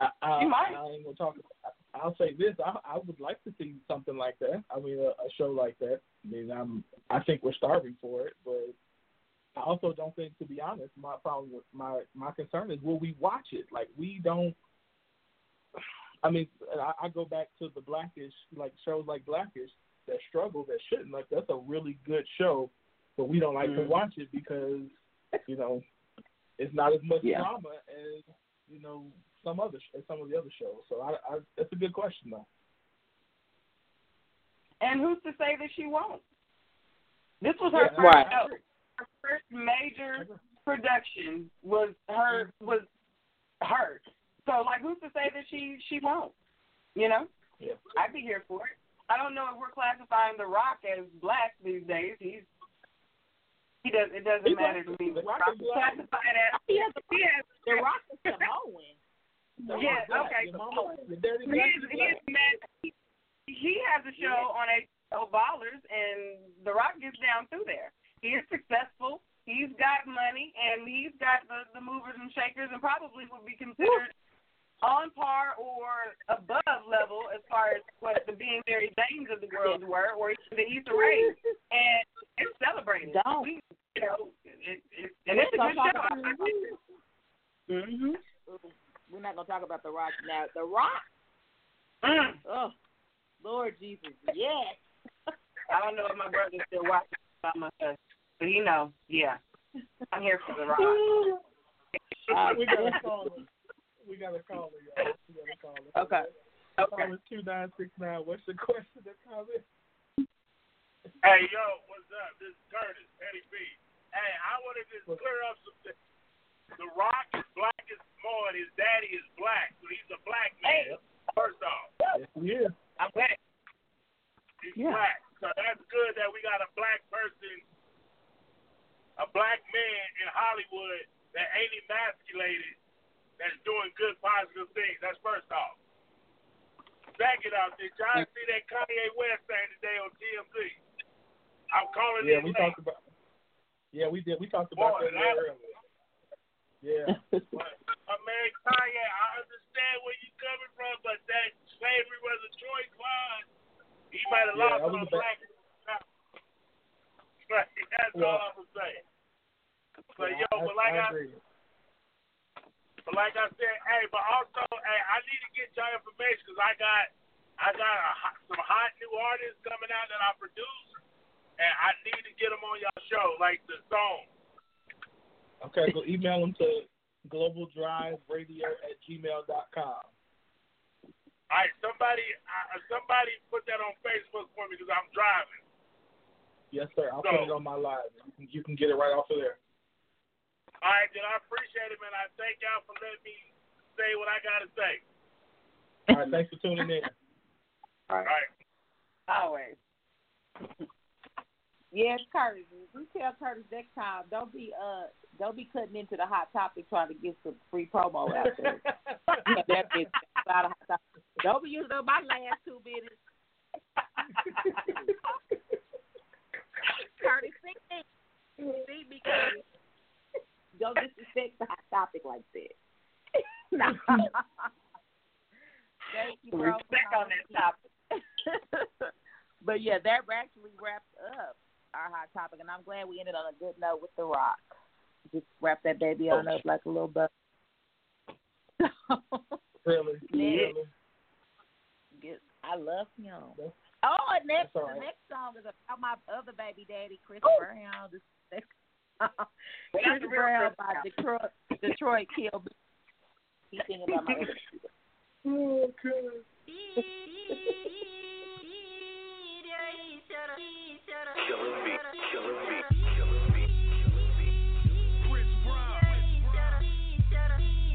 I, I, might. I ain't gonna talk. About, I'll say this: I, I would like to see something like that. I mean, a, a show like that. I mean, I'm. I think we're starving for it, but I also don't think, to be honest, my problem with my my concern is will we watch it? Like we don't. I mean, I, I go back to the Blackish, like shows like Blackish that struggle that shouldn't. Like that's a really good show, but we don't like to Mhm. watch it because you know it's not as much Yeah. drama as you know some other as some of the other shows. So I, I that's a good question though. And who's to say that she won't? This was her Yeah, first Right. show. Her first major production was her mm-hmm. was her. So like who's to say that she she won't? You know? Yeah. I'd be here for it. I don't know if we're classifying The Rock as black these days. He's he does. It doesn't He's matter to me. The Rock is black. classified as He has he has the Rock is Samoan. Yeah, okay. Your mama, your He black, is, you he black. is mad. He, he has a show on HBO Ballers, and The Rock gets down through there. He is successful. He's got money, and he's got the the movers and shakers, and probably would be considered on par or above level as far as what the being Mary Janes of the world were, or the Issa Rae, and it's celebrated. Don't. We, you know, it, it, and it's a good show. Mm-hmm. We're not gonna talk about the Rock now. The Rock. Mm. Oh, Lord Jesus, yes. I don't know if my brother's still watching about my son, but he knows. Yeah, I'm here for the rock. Uh, we got a caller. We got a caller, y'all. We got a caller. Okay. Okay. Caller two nine six nine. What's the question that comment? Hey, yo, what's up? This is Curtis, Eddie B. Hey, I want to clear up some things. The Rock is black as Samoan. His daddy is black, so he's a black man. First off, Yes, he is. I'm back. he's Yeah. black. So that's good that we got a black person, a black man in Hollywood that ain't emasculated, that's doing good, positive things. That's first off. Second off, did y'all see that Kanye West thing today on TMZ? I'm calling Yeah, it we late. talked about. Yeah, we did. We talked about Boy, that that- earlier. Yeah. But, I mean, Kanye, I understand where you coming from, but that slavery was a choice line. He might have Yeah, lost that was on a bad- black. Right, that's Well, all I'm gonna say. But Yeah, yo, I, but like I I, agree. but like I said, hey, but also, hey, I need to get y'all information because I got, I got a, some hot new artists coming out that I produce, and I need to get them on y'all show, like the song. Okay, go email them to globaldriveradio at gmail.com. All right, somebody, uh, somebody put that on Facebook for me because I'm driving. Yes, sir. I'll So- put it on my live. You can, you can get it right off of there. All right, then I appreciate it, man. I thank y'all for letting me say what I gotta say. All right, thanks for tuning in. All right. Always. Yes, Curtis. We tell Curtis next time, don't be uh, don't be cutting into the hot topic trying to get some free promo out there. that bitch out of hot topic. Don't be using up my last two minutes. Curtis, see me, see me, Curtis. Don't disrespect the hot topic like that. Nah. Thank you, bro. Respect on that topic. but yeah, that actually wraps up our hot topic, and I'm glad we ended on a good note with The Rock. Just wrap that baby oh, on up like a little bug. Really? Yeah. Really? Good. I love him. That's- Oh, and next that's all the next song is about my other baby daddy, Chris Oh. Brown. This next That's Chris Brown Chris by Detroit Detroit Kill. He's singing about my other baby. Okay.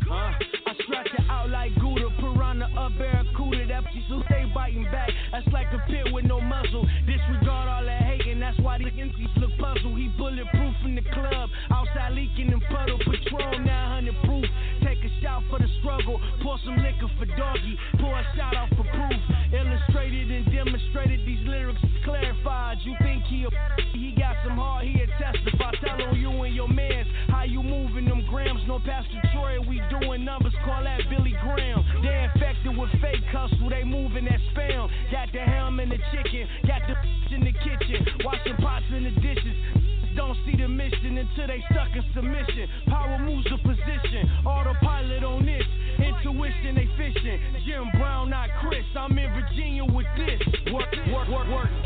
Uh, I stretch it out like Gouda, piranha, a barracuda. That pussy so stay biting back. That's like a pit with no muzzle. Disregard all that hating, that's why these MCs look puzzled. He bulletproof in the club, outside leaking in puddle. Patrol 900 proof. Take a shot for the struggle. Pour some liquor for doggy. Pour a shot off for proof. Illustrated and demonstrated these lyrics clarified. You think he a he got some heart, he a testify. Tell on you numbers. Call that Billy Graham. They infected with fake hustle, they moving that spam. Got the ham and the chicken, got the in the kitchen, washing pots and the dishes. Don't see the mission until they stuck in submission. Power moves the position. Autopilot on this. Intuition, they fishing. Jim Brown, not Chris. I'm in Virginia with this. Work, work, work, work.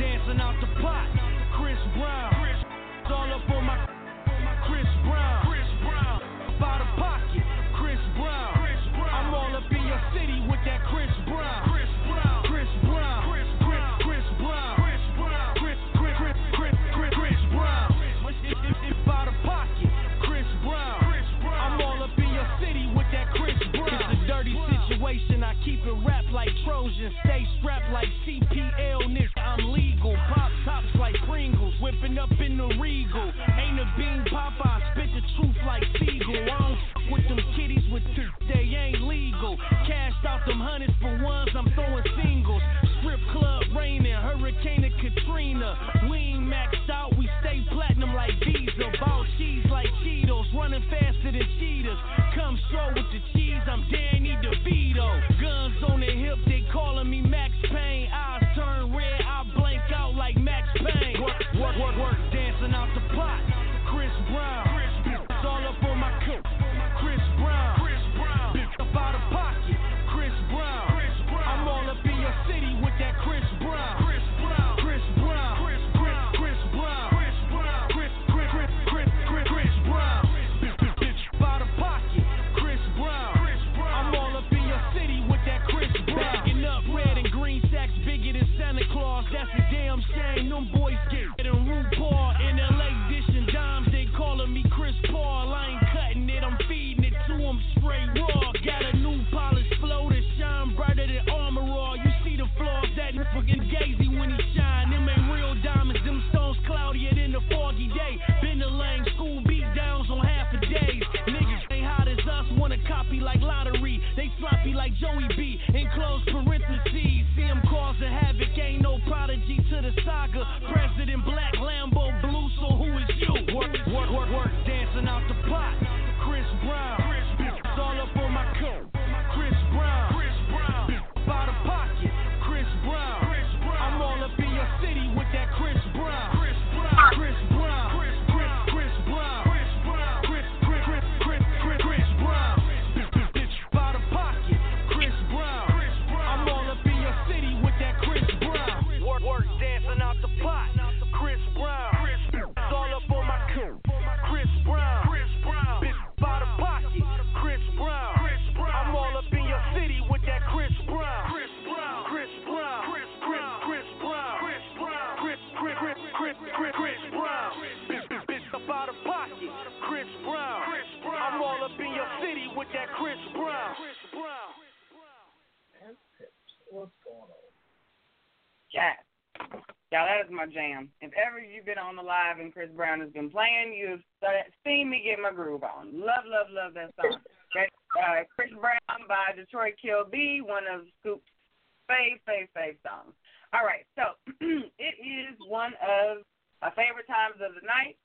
Them hundreds for ones, Chat. Y'all, that is my jam. If ever you've been on the live and Chris Brown has been playing, you've seen me get my groove on. Love, love, love that song. That's uh, Chris Brown by Detroit Kill B, one of Scoop's fave, fave, fave songs. All right, so it is one of my favorite times of the night.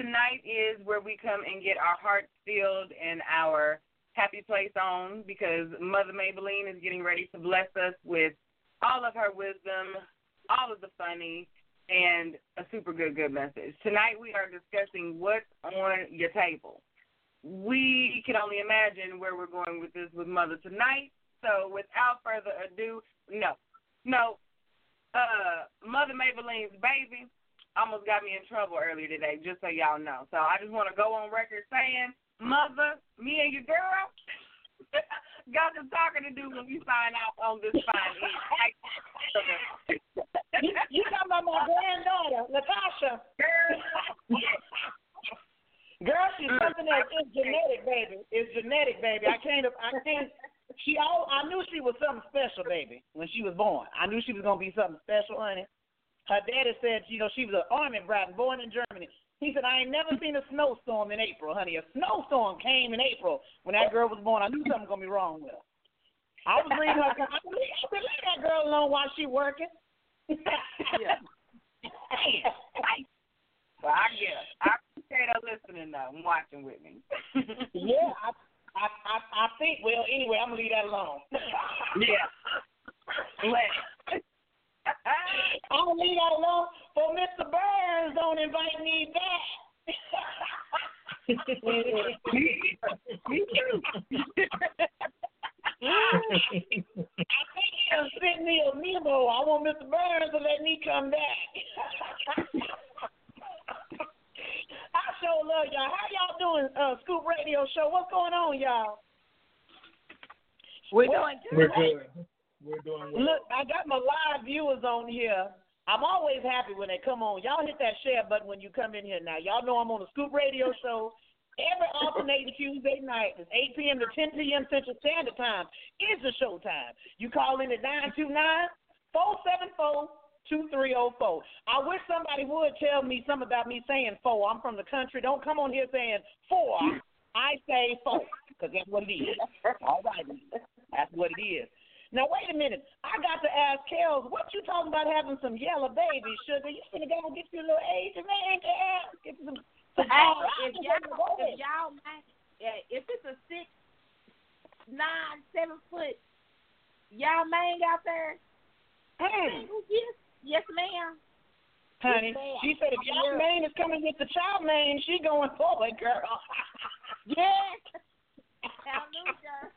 Tonight is where we come and get our hearts filled and our happy place on because Mother Mabel Lean is getting ready to bless us with all of her wisdom, all of the funny, and a super good, good message. Tonight we are discussing what's on your table. We can only imagine where we're going with this with Mother tonight. So without further ado, no, no, uh, Mother Mabel Lean's baby almost got me in trouble earlier today, just so y'all know. So I just want to go on record saying, Mother, me and your girl got some talking to do when we sign out on this fine you, you talking about my granddaughter, Natasha? Girl, she's something that is genetic, baby. It's genetic, baby. I can't. I can't. She all. I knew she was something special, baby, when she was born. I knew she was gonna be something special, honey. Her daddy said, you know, she was an army brat, born in Germany. He said, I ain't never seen a snowstorm in April, honey. A snowstorm came in April when that girl was born. I knew something was gonna be wrong with her. I was leaving her. I leaving, I that girl alone while she working. yeah. Well, I guess. I appreciate her listening though and watching with me. yeah, I, I, I, I think. Well, anyway, I'm gonna leave that alone. yeah. Let. I'm gonna leave that alone for Mr. Burns. Don't invite me back. me too. I think he done sent me a memo. I want Mr. Burns to let me come back. I sure love y'all. How y'all doing, uh, Scoop Radio Show? What's going on, y'all? We're doing good. We're good. We're doing well. Look, I got my live viewers on here. I'm always happy when they come on. Y'all hit that share button when you come in here now. Y'all know I'm on the Scoop Radio Show every alternating Tuesday night. It's 8 p.m. to 10 p.m. Central Standard Time. It's the show time. You call in at 929 474 two three oh four. I wish somebody would tell me something about me saying four. I'm from the country. Don't come on here saying four. I say four because that's what it is. All right, that's what it is. Now wait a minute. I got to ask Kellz, what you talking about having some yellow babies, sugar? You finna go and get you a little Asian man, Kellz? Get some. some Hey, if y'all, if y'all, yeah, if it's a six, nine, seven foot, y'all man out there, hmm. Hey. yes, yes, ma'am. honey. Yes, ma'am. She said if y'all man is coming with the child man, she going forward, girl. Yes. Hallelujah.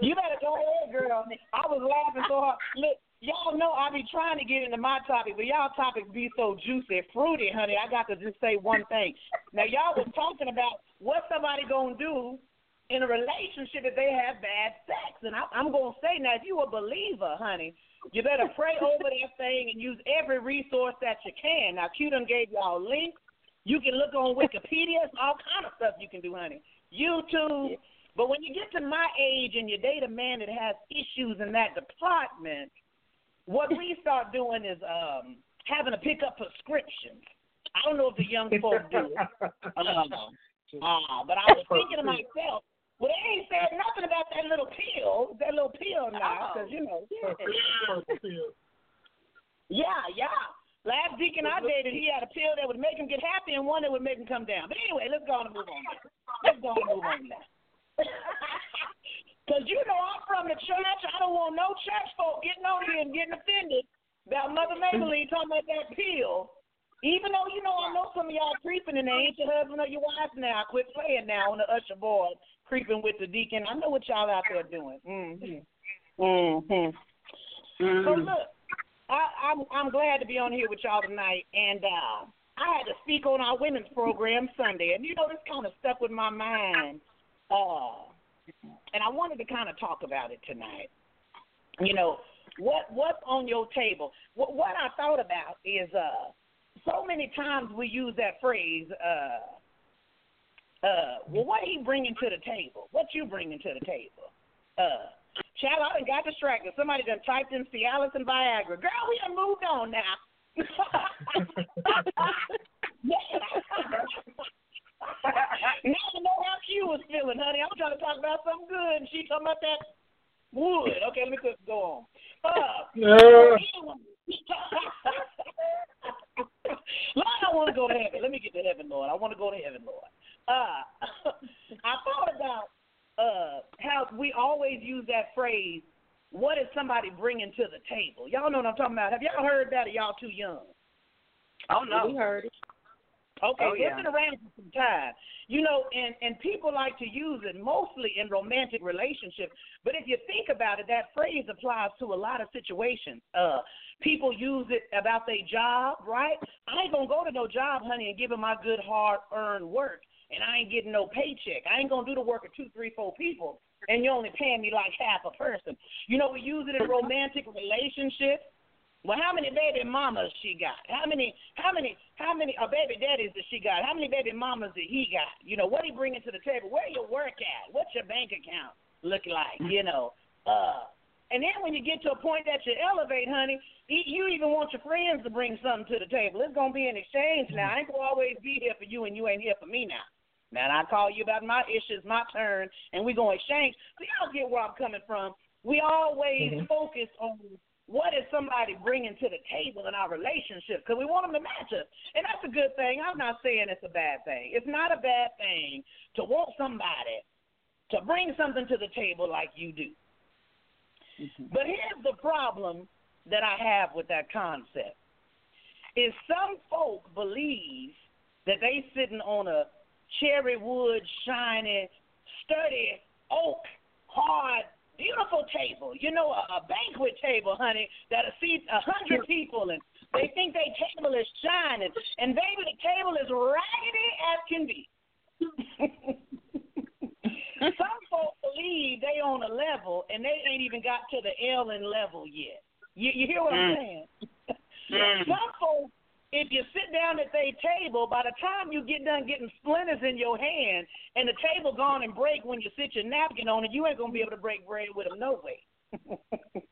You better go ahead, girl. I was laughing so hard. Look, y'all know I be trying to get into my topic, but y'all topics be so juicy, fruity, honey. I got to just say one thing. Now y'all was talking about what somebody gonna do in a relationship if they have bad sex, and I, I'm gonna say now, if you a believer, honey, you better pray over that thing and use every resource that you can. Now, Q done gave y'all links. You can look on Wikipedia. It's all kind of stuff you can do, honey. YouTube. But when you get to my age and you date a man that has issues in that department, what we start doing is um having to pick up prescriptions. I don't know if the young folks do. it. Um, uh, but I was thinking to myself, well, they ain't said nothing about that little pill, that little pill now, because you know. Yeah, yeah. yeah. Last deacon I dated, he had a pill that would make him get happy and one that would make him come down. But anyway, let's go on and move on. Now. Let's go on and move on now. Because you know I'm from the church. I don't want no church folk getting on here and getting offended about Mother Mabel Lean talking about that pill. Even though, you know, I know some of y'all creeping and they ain't your husband or your wife now. Quit playing now on the usher board, creeping with the deacon. I know what y'all out there doing. Mm-hmm. Mm-hmm. So look, I, I'm I'm glad to be on here with y'all tonight, and uh, I had to speak on our women's program Sunday, and you know this kind of stuck with my mind, uh, and I wanted to kind of talk about it tonight. You know what what's on your table? What what I thought about is uh, so many times we use that phrase. Uh, uh, well, what he bringing to the table? What you bringing to the table? Uh, Child, I done got distracted. Somebody done typed in Cialis and Viagra. Girl, we done moved on now. now I know how she was feeling, honey. I'm trying to talk about something good, and she talking about that wood. Okay, let me just go on. Uh, Lord, I want to go to heaven. Let me get to heaven, Lord. I want to go to heaven, Lord. Uh, I thought about uh, how we always use that phrase, what is somebody bringing to the table? Y'all know what I'm talking about. Have y'all heard that or y'all too young? Oh no, we heard it. Okay, Oh, it's yeah. been around for some time. You know, and, and people like to use it mostly in romantic relationships. But if you think about it, that phrase applies to a lot of situations. Uh, people use it about their job, right? I ain't gonna go to no job, honey, and give them my good hard earned work, and I ain't getting no paycheck. I ain't gonna do the work of two, three, four people, and you're only paying me like half a person. You know, we use it in romantic relationships. Well, how many baby mamas she got? How many, how many, how many uh, baby daddies does she got? How many baby mamas did he got? You know, what he bringing to the table? Where your work at? What's your bank account look like? You know, uh, and then when you get to a point that you elevate, honey, you even want your friends to bring something to the table. It's gonna be an exchange now. I ain't gonna always be here for you, and you ain't here for me now. Man, I call you about my issues, my turn, and we gonna exchange. So y'all get where I'm coming from. We always focus on what is somebody bringing to the table in our relationship because we want them to match us. And that's a good thing. I'm not saying it's a bad thing. It's not a bad thing to want somebody to bring something to the table like you do. Mm-hmm. But here's the problem that I have with that concept. Is some folk believe that they sitting on a cherry wood, shiny, sturdy oak, hard, beautiful table. You know, a, a banquet table, honey, that'll seat a hundred people, and they think their table is shining, and baby, the table is raggedy as can be. Some folks believe they on a level, and they ain't even got to the Ellen level yet. You, you hear what I'm Mm. saying? Mm. Some folks, if you sit down at their table, by the time you get done getting splinters in your hand and the table gone and break when you sit your napkin on it, you ain't gonna be able to break bread with them no way.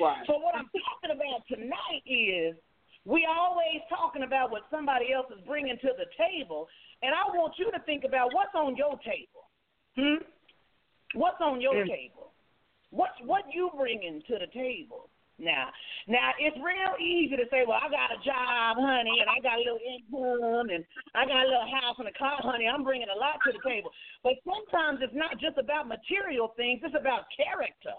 Right. So what I'm talking about tonight is we always talking about what somebody else is bringing to the table, and I want you to think about what's on your table. Hmm. What's on your mm. table? What's what you bringing to the table? Now, now it's real easy to say, well, I got a job, honey, and I got a little income, and I got a little house and a car, honey. I'm bringing a lot to the table. But sometimes it's not just about material things; it's about character.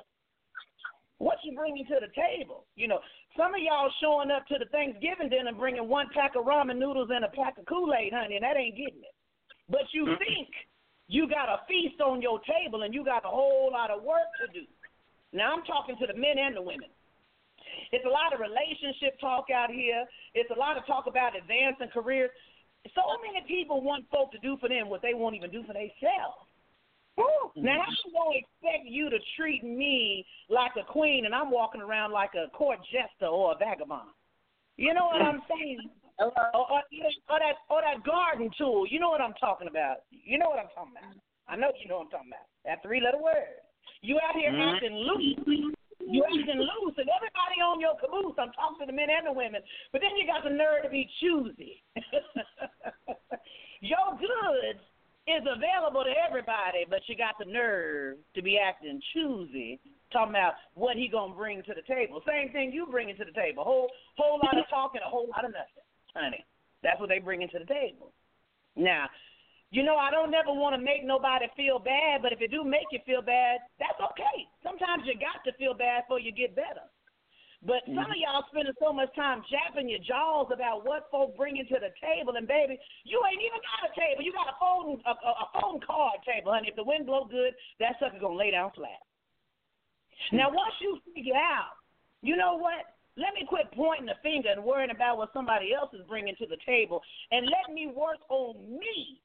What you bringing to the table? You know, some of y'all showing up to the Thanksgiving dinner bringing one pack of ramen noodles and a pack of Kool Aid, honey, and that ain't getting it. But you think you got a feast on your table and you got a whole lot of work to do. Now I'm talking to the men and the women. It's a lot of relationship talk out here. It's a lot of talk about advancing careers. So many people want folk to do for them what they won't even do for themselves. Now I'm gonna expect you to treat me like a queen, and I'm walking around like a court jester or a vagabond. You know what I'm saying? Or, or, or that or that garden tool. You know what I'm talking about. You know what I'm talking about. I know you know what I'm talking about. That three letter word. You out here mm-hmm. acting loose. You acting loose, and everybody on your caboose. I'm talking to the men and the women, but then you got the nerve to be choosy. your goods is available to everybody, but you got the nerve to be acting choosy, talking about what he gonna bring to the table. Same thing you bringing to the table. Whole whole lot of talking, a whole lot of nothing, honey. That's what they bringing to the table. Now, you know, I don't never want to make nobody feel bad, but if it do make you feel bad, that's okay. Sometimes you got to feel bad before you get better. But mm-hmm. some of y'all spending so much time japping your jaws about what folk bringing to the table, and baby, you ain't even got a table. You got a phone a, a phone card table, honey. If the wind blow good, that sucker gonna lay down flat. Now, once you figure out, you know what? Let me quit pointing the finger and worrying about what somebody else is bringing to the table, and let me work on me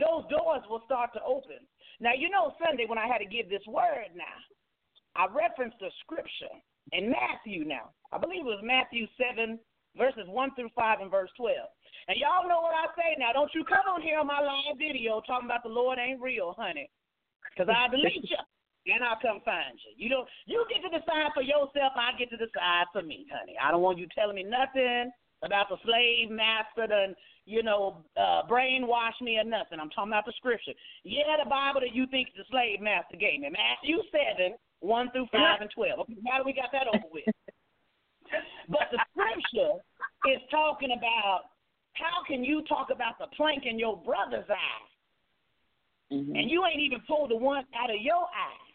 those doors will start to open. Now, you know, Sunday when I had to give this word now, I referenced a scripture in Matthew now. I believe it was Matthew 7, verses 1 through 5 and verse 12. And y'all know what I say now. Don't you come on here on my live video talking about the Lord ain't real, honey. Because I delete you. And I'll come find you. You don't you get to decide for yourself, I get to decide for me, honey. I don't want you telling me nothing about the slave master done you know, uh, brainwash me or nothing. I'm talking about the scripture. Yeah, the Bible that you think the slave master gave me. Matthew 7, 1 through 5 and 12. Okay, now we got that over with. but the scripture is talking about how can you talk about the plank in your brother's eye? Mm-hmm. And you ain't even pulled the one out of your eye.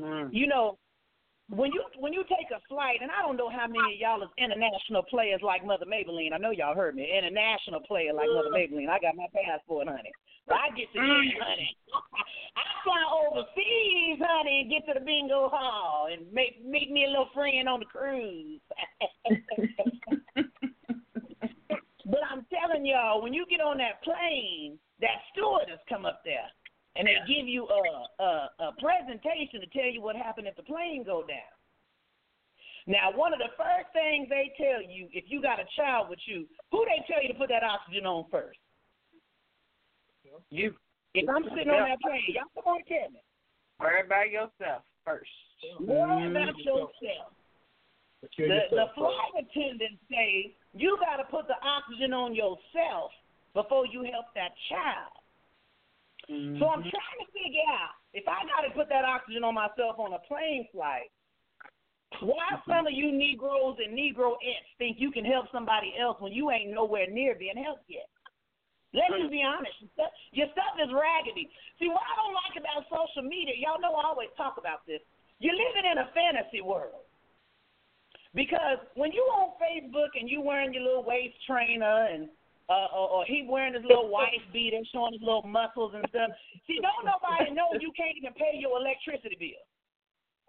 Mm. You know, when you when you take a flight, and I don't know how many of y'all is international players like Mother Mabel Lean. I know y'all heard me. International player like Mother mm. Mabel Lean. I got my passport, honey. So I get to mm. eat, honey. I fly overseas, honey, and get to the bingo hall and make meet me a little friend on the cruise. but I'm telling y'all, when you get on that plane, that stewardess come up there and they give you a, a a presentation to tell you what happened if the plane go down. Now, one of the first things they tell you if you got a child with you, who they tell you to put that oxygen on first? You. If I'm sitting on that plane, y'all come on tell me. Worry about yourself first. Worry about yourself. The, the flight attendants say you got to put the oxygen on yourself before you help that child. Mm-hmm. So I'm mm-hmm. trying to figure out if I got to put that oxygen on myself on a plane flight, why some of you Negroes and Negroettes think you can help somebody else when you ain't nowhere near being helped yet? Let's just be honest. Your stuff is raggedy. See, what I don't like about social media, y'all know I always talk about this. You're living in a fantasy world. Because when you on Facebook and you wearing your little waist trainer and uh, or, or he wearing his little wife beater, showing his little muscles and stuff. See, don't nobody know you can't even pay your electricity bill.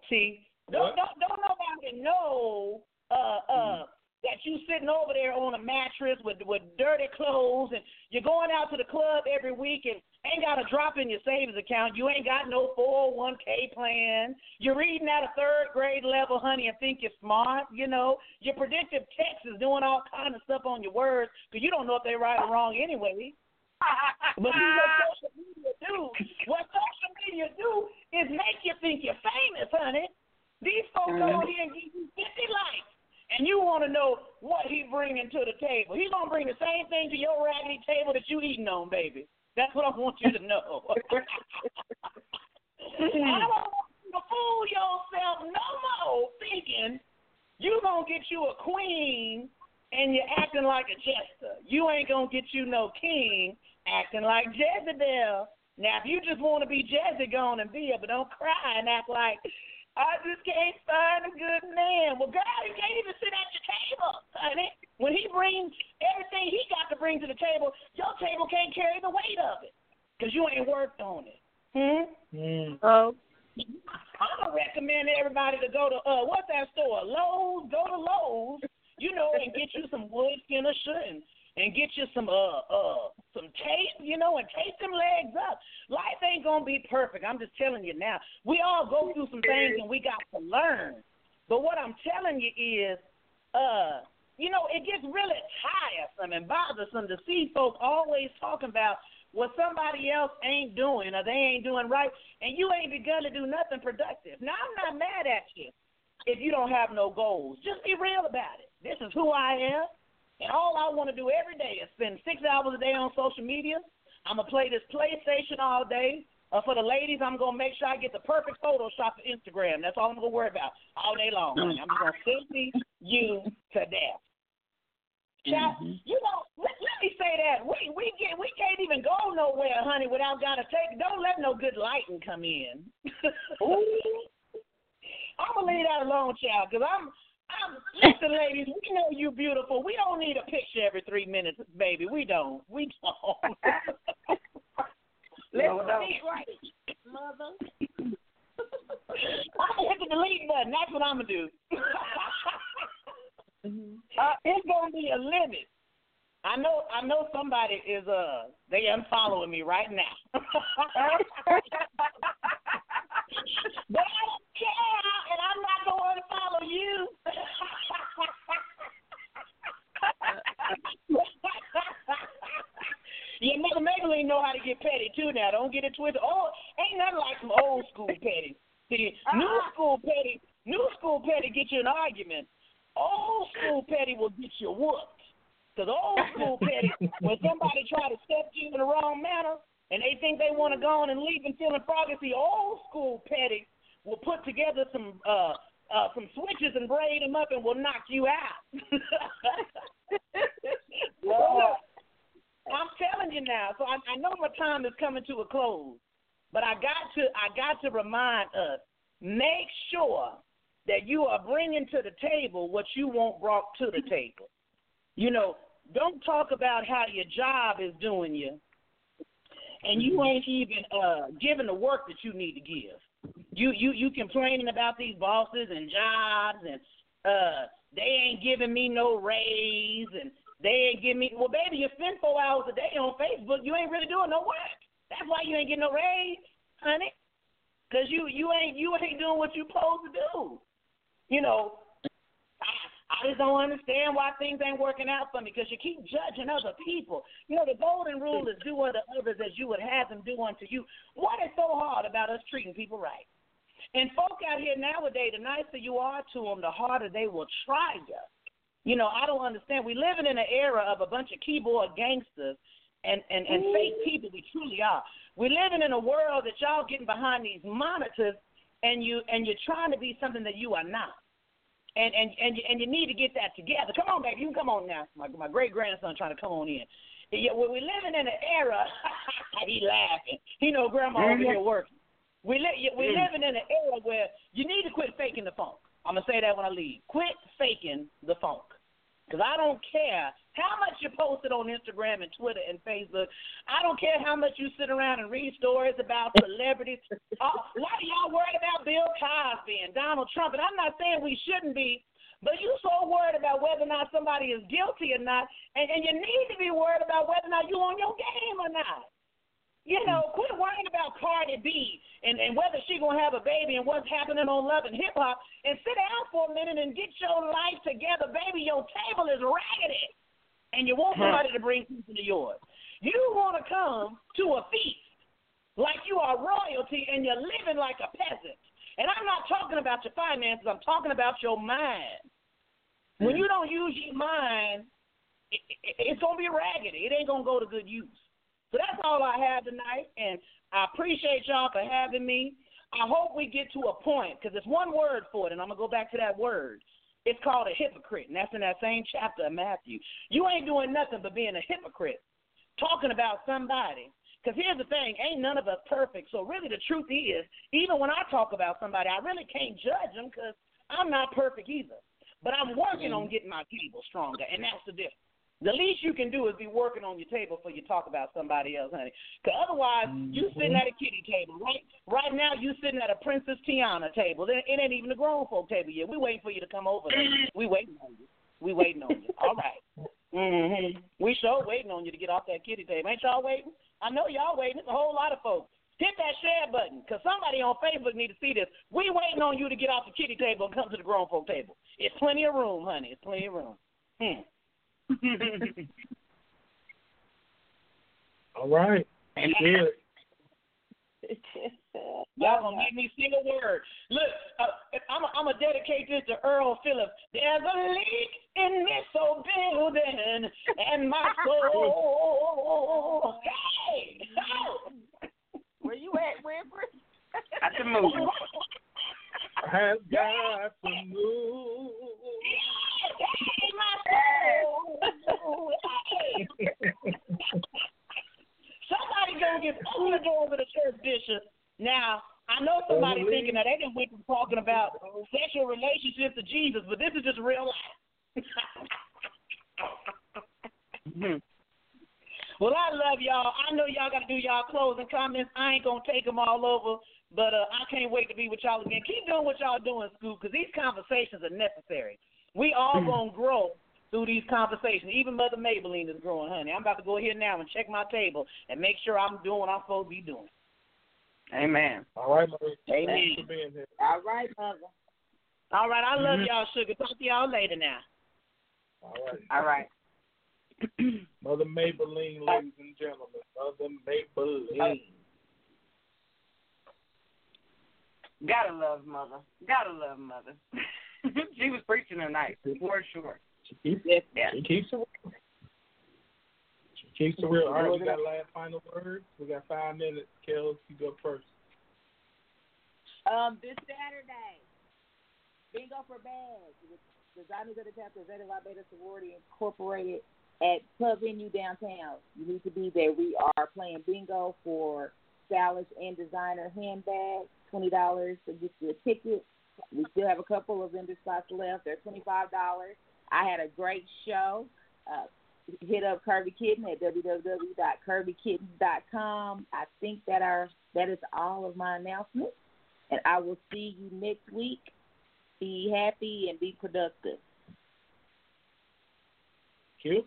See, don't don't, don't nobody know uh uh that you sitting over there on a mattress with with dirty clothes and you're going out to the club every week and ain't got a drop in your savings account. You ain't got no 401k plan. You're reading at a third grade level, honey, and think you're smart. You know, your predictive text is doing all kind of stuff on your words because you don't know if they're right or wrong anyway. but what social media do, what social media do is make you think you're famous, honey. These folks Mhm. go here and give you 50 likes, and you want to know what he bringing to the table. He's going to bring the same thing to your raggedy table that you eating on, baby. That's what I want you to know. I don't want you to fool yourself no more thinking you going to get you a queen and you're acting like a jester. You ain't going to get you no king acting like Jezebel. Now, if you just want to be Jezebel, go on and be it, but don't cry and act like, I just can't find a good man. Well, girl, you can't even sit at your table, honey. When he brings everything he got to bring to the table, your table can't carry the weight of it because you ain't worked on it. Hmm? Mm. Oh, I'm gonna recommend everybody to go to uh what's that store? Lowe's. Go to Lowe's, you know, and get you some wood finisher and and get you some uh uh some tape, you know, and tape them legs up. Life ain't gonna be perfect. I'm just telling you now. We all go through some things and we got to learn. But what I'm telling you is, uh, you know, it gets really tiresome and bothersome to see folks always talking about what somebody else ain't doing or they ain't doing right, and you ain't begun to do nothing productive. Now, I'm not mad at you if you don't have no goals. Just be real about it. This is who I am, and all I want to do every day is spend six hours a day on social media. I'm going to play this PlayStation all day. Uh, for the ladies, I'm going to make sure I get the perfect Photoshop for Instagram. That's all I'm going to worry about all day long. honey. I'm going to selfie you to death. Now, you know, let, let me say that we we get we can't even go nowhere, honey, without gotta take. Don't let no good lighting come in. I'm gonna leave that alone, child, because I'm. I'm, listen, ladies, we know you beautiful. We don't need a picture every three minutes, baby. We don't. We don't. Let's No, no. be right, mother. I'm gonna hit the delete button. That's what I'm gonna do. uh, it's gonna be a limit. I know. I know somebody is uh they unfollowing me right now. but I don't care, and I'm not going to follow you. yeah, Mother Mabel Lean know how to get petty too. Now, don't get it twisted. Oh, ain't nothing like some old school petty. See, new uh-huh. school petty, new school petty get you an argument. Old school petty will get you whooped. Because old school petty, when somebody try to step you in the wrong manner and they think they want to go on and leave and feeling froggy, old school petty will put together some uh uh some switches and braid them up and will knock you out. Look, I'm telling you now. So I, I know my time is coming to a close, but I got to I got to remind us: make sure that you are bringing to the table what you want brought to the table. You know, don't talk about how your job is doing you, and you ain't even uh giving the work that you need to give. You you you complaining about these bosses and jobs and uh they ain't giving me no raise and they ain't giving me well baby you spend four hours a day on Facebook you ain't really doing no work. That's why you ain't getting no raise, honey. Cause you you ain't you ain't doing what you supposed to do. You know, I, just don't understand why things ain't working out for me because you keep judging other people. You know, the golden rule is do unto others as you would have them do unto you. What is so hard about us treating people right? And folk out here nowadays, the nicer you are to them, the harder they will try you. You know, I don't understand. We living in an era of a bunch of keyboard gangsters and, and, and fake people we truly are. We're living in a world that y'all getting behind these monitors and you and you're trying to be something that you are not. And and and you, and you need to get that together. Come on, baby, you can come on now. My my great grandson trying to come on in. Yeah, well, we're living in an era. he laughing. He know grandma over here mm-hmm. working. We li- we're mm-hmm. living in an era where you need to quit faking the funk. I'm gonna say that when I leave. Quit faking the funk. Because I don't care how much you posted on Instagram and Twitter and Facebook. I don't care how much you sit around and read stories about celebrities. Uh, a lot of y'all worried about Bill Cosby and Donald Trump, and I'm not saying we shouldn't be, but you so worried about whether or not somebody is guilty or not, and, and you need to be worried about whether or not you on your game or not. You know, quit worrying about Cardi B and, and whether she gonna have a baby and what's happening on Love and Hip Hop, and sit down for a minute and get your life together, baby. Your table is raggedy, and you want somebody to bring people to yours. You want to come to a feast like you are royalty, and you're living like a peasant. And I'm not talking about your finances. I'm talking about your mind. When hmm. you don't use your mind, it, it, it's gonna be raggedy. It ain't gonna go to good use. So that's all I have tonight, and I appreciate y'all for having me. I hope we get to a point because there's one word for it, and I'm gonna go back to that word. It's called a hypocrite, and that's in that same chapter of Matthew. You ain't doing nothing but being a hypocrite, talking about somebody. Because here's the thing, ain't none of us perfect. So really, the truth is, even when I talk about somebody, I really can't judge them because I'm not perfect either. But I'm working on mm-hmm. getting my table stronger, and that's the difference. The least you can do is be working on your table before you talk about somebody else, honey. Because otherwise, you sitting at a kitty table. Right right now, you sitting at a Princess Tiana table. It, it ain't even a grown folk table yet. We waiting for you to come over there. We waiting on you. We waiting on you. All right. Mm-hmm. We sure waiting on you to get off that kitty table. Ain't y'all waiting? I know y'all waiting. It's a whole lot of folks. Hit that share button, because somebody on Facebook need to see this. We waiting on you to get off the kitty table and come to the grown folk table. It's plenty of room, honey. It's plenty of room. Hmm. All right. Good. Y'all gonna give me single word. Look, uh, I'm a, I'm gonna dedicate this to Earl Phillips. There's a leak in this old building, and my soul. Hey, where you at, Winfred? Got to move. Has got to move. Hey, my soul. Somebody gonna get through the door with a church bishop. Now, I know somebody thinking that they didn't went from talking about sexual relationships to Jesus, but this is just real life. well, I love y'all. I know y'all got to do y'all closing comments. I ain't gonna take them all over, but uh, I can't wait to be with y'all again. Keep doing what y'all doing, Scoop, because these conversations are necessary. We all gonna grow through these conversations. Even Mother Mabel Lean is growing, honey. I'm about to go here now and check my table and make sure I'm doing what I'm supposed to be doing. Amen. All right, Mother. Amen. Thanks for being here. All right, mother. All right, I love Mhm. y'all, sugar. Talk to y'all later now. All right. All right. Mother Mabel Lean, ladies and gentlemen. Mother Mabel Lean. Gotta love mother. Gotta love mother. she was preaching tonight for sure. She keeps, Yeah. she keeps it real. She keeps it real. All right, we got last final words. We got five minutes. Kellz, you go first. Um, this Saturday, Bingo for Bags, with designers of the chapter of Zeta Phi Beta Sorority Incorporated at Club Venue downtown. You need to be there. We are playing bingo for stylish and designer handbags. Twenty dollars to get you a ticket. We still have a couple of vendor spots left. They're twenty five dollars. I had a great show. Uh, hit up Kirby Kitten at www.kirbykittens.com. I think that our that is all of my announcements, and I will see you next week. Be happy and be productive. Q?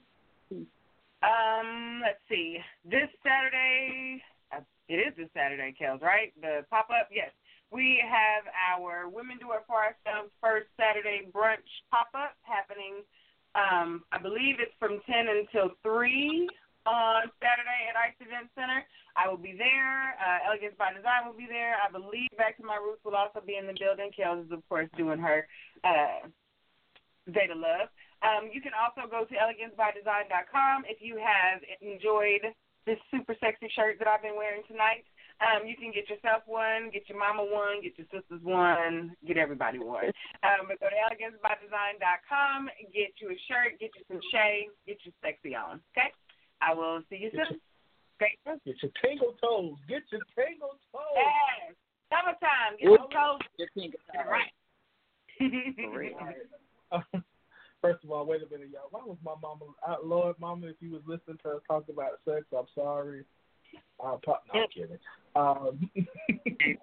Um, let's see. This Saturday, uh, it is this Saturday, Kellz, right? The pop up, yes. We have our Women Do It For Ourselves first Saturday brunch pop up happening. Um, I believe it's from 10 until 3 on Saturday at Ice Event Center. I will be there. Uh, Elegance by Design will be there. I believe Back to My Roots will also be in the building. Kellz is, of course, doing her uh, Zeta Love. Um, you can also go to elegancebydesign.com if you have enjoyed this super sexy shirt that I've been wearing tonight. Um, you can get yourself one, get your mama one, get your sisters one, get everybody one. Um, but go to elegancebydesign.com, get you a shirt, get you some shades, get you sexy on. Okay? I will see you soon. Great. Get your tingle toes. Get your tingle toes. Yes. Summertime. Get those toes. Just think Get it right. First of all, wait a minute, y'all. Why was my mama? Uh, Lord, mama, if you was listening to us talk about sex, I'm sorry. Uh, pop, no, I'm kidding. Um,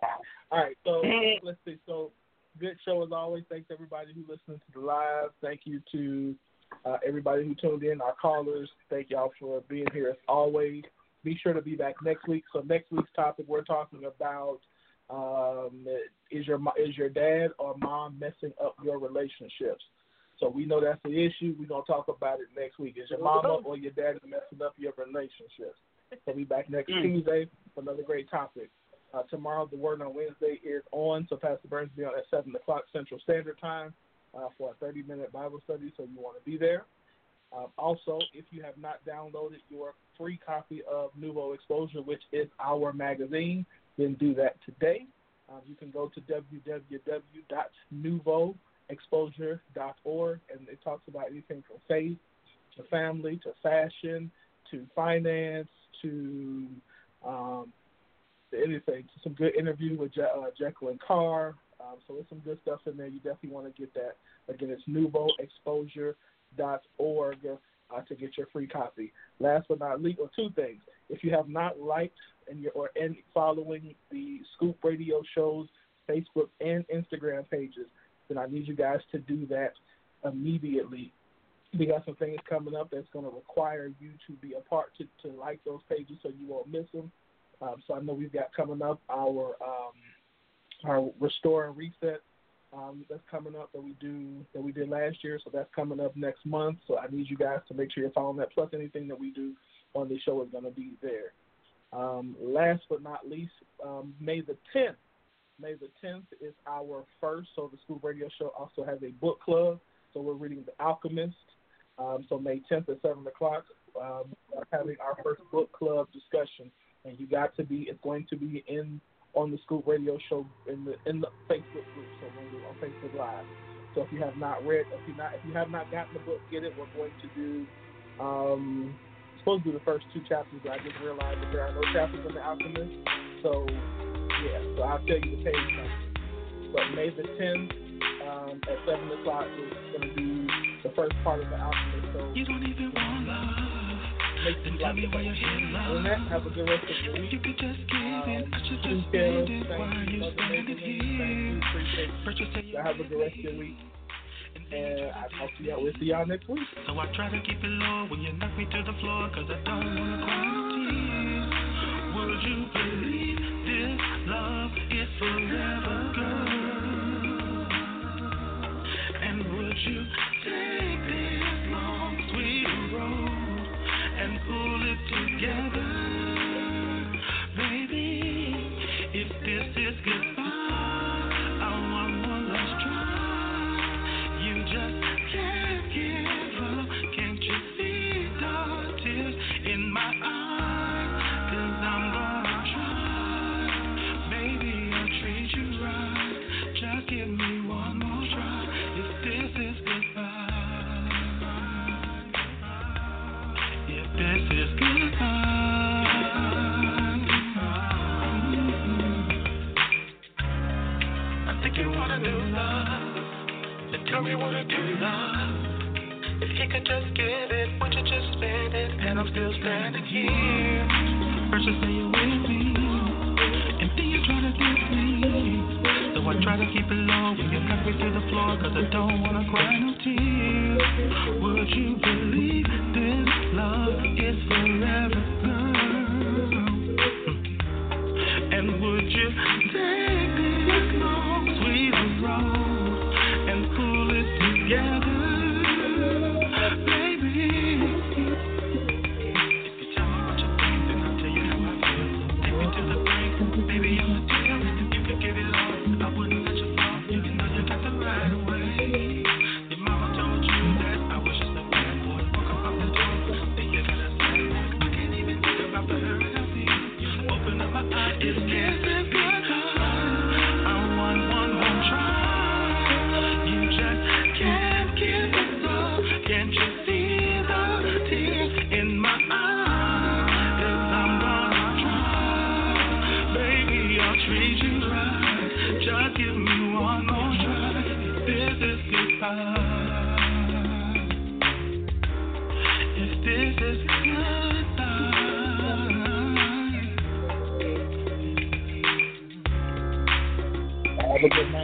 all right, so let's see. So, good show as always. Thanks everybody who listened to the live. Thank you to uh, everybody who tuned in, our callers. Thank y'all for being here as always. Be sure to be back next week. So next week's topic, we're talking about um, is your is your dad or mom messing up your relationships? So we know that's the issue. We're gonna talk about it next week. Is your mama or your dad messing up your relationships? So be back next Mm. Tuesday for another great topic. Uh, tomorrow, the Word on Wednesday is on, so Pastor Burns will be on at 7 o'clock Central Standard Time uh, for a 30 minute Bible study, so you want to be there. Um, also, if you have not downloaded your free copy of Nouveau Exposure, which is our magazine, then do that today. Um, you can go to www.nouveauexposure.org, and it talks about anything from faith to family to fashion to finance to um, anything. Some good interview with Je- uh, Jacqueline Carr. Um, so there's some good stuff in there. You definitely want to get that. Again, it's nouveauexposure.org uh, to get your free copy. Last but not least, or two things. If you have not liked and you're or following the Scoop Radio shows Facebook and Instagram pages, then I need you guys to do that immediately. We got some things coming up that's going to require you to be a part to, to like those pages so you won't miss them. Um, so I know we've got coming up our um, our restore and reset um, that's coming up that we do that we did last year. So that's coming up next month. So I need you guys to make sure you're following that. Plus anything that we do on the show is going to be there. Um, last but not least, um, May the 10th. May the 10th is our first. So the Scoop Radio Show also has a book club. So we're reading The Alchemist. Um, so May 10th at 7 o'clock, um, we're having our first book club discussion. And you got to be, it's going to be in on the Scoop Radio Show in the in the Facebook group. So on Facebook Live. So if you have not read, if you not if you have not gotten the book, get it. We're going to do. Um, supposed to do the first two chapters, but I just realized that there are no chapters in the Alchemist. So yeah, so I'll tell you the page number. But May the 10th um, at seven o'clock is going to be the first part of the Alchemist. So you don't even want love. Make sure you like the page. Other than that, have a good rest of your week. You could just give it. I should um, just spend it while you standing here. Appreciate you. Have a good rest of your week. And I'll talk to y'all. We'll see y'all next week. So I try to keep it low when you knock me to the floor, cause I don't wanna cry no tears. Would you believe this love is forever, girl? And would you together? Tell me to do, love. If you could just give it, would you just spend it? And I'm still standing here. First you say you're with me, and then you try to diss me. So I try to keep it low when you knock me to the floor, cause I don't wanna cry no tears. Would you believe this love is forever, girl? And would you Night.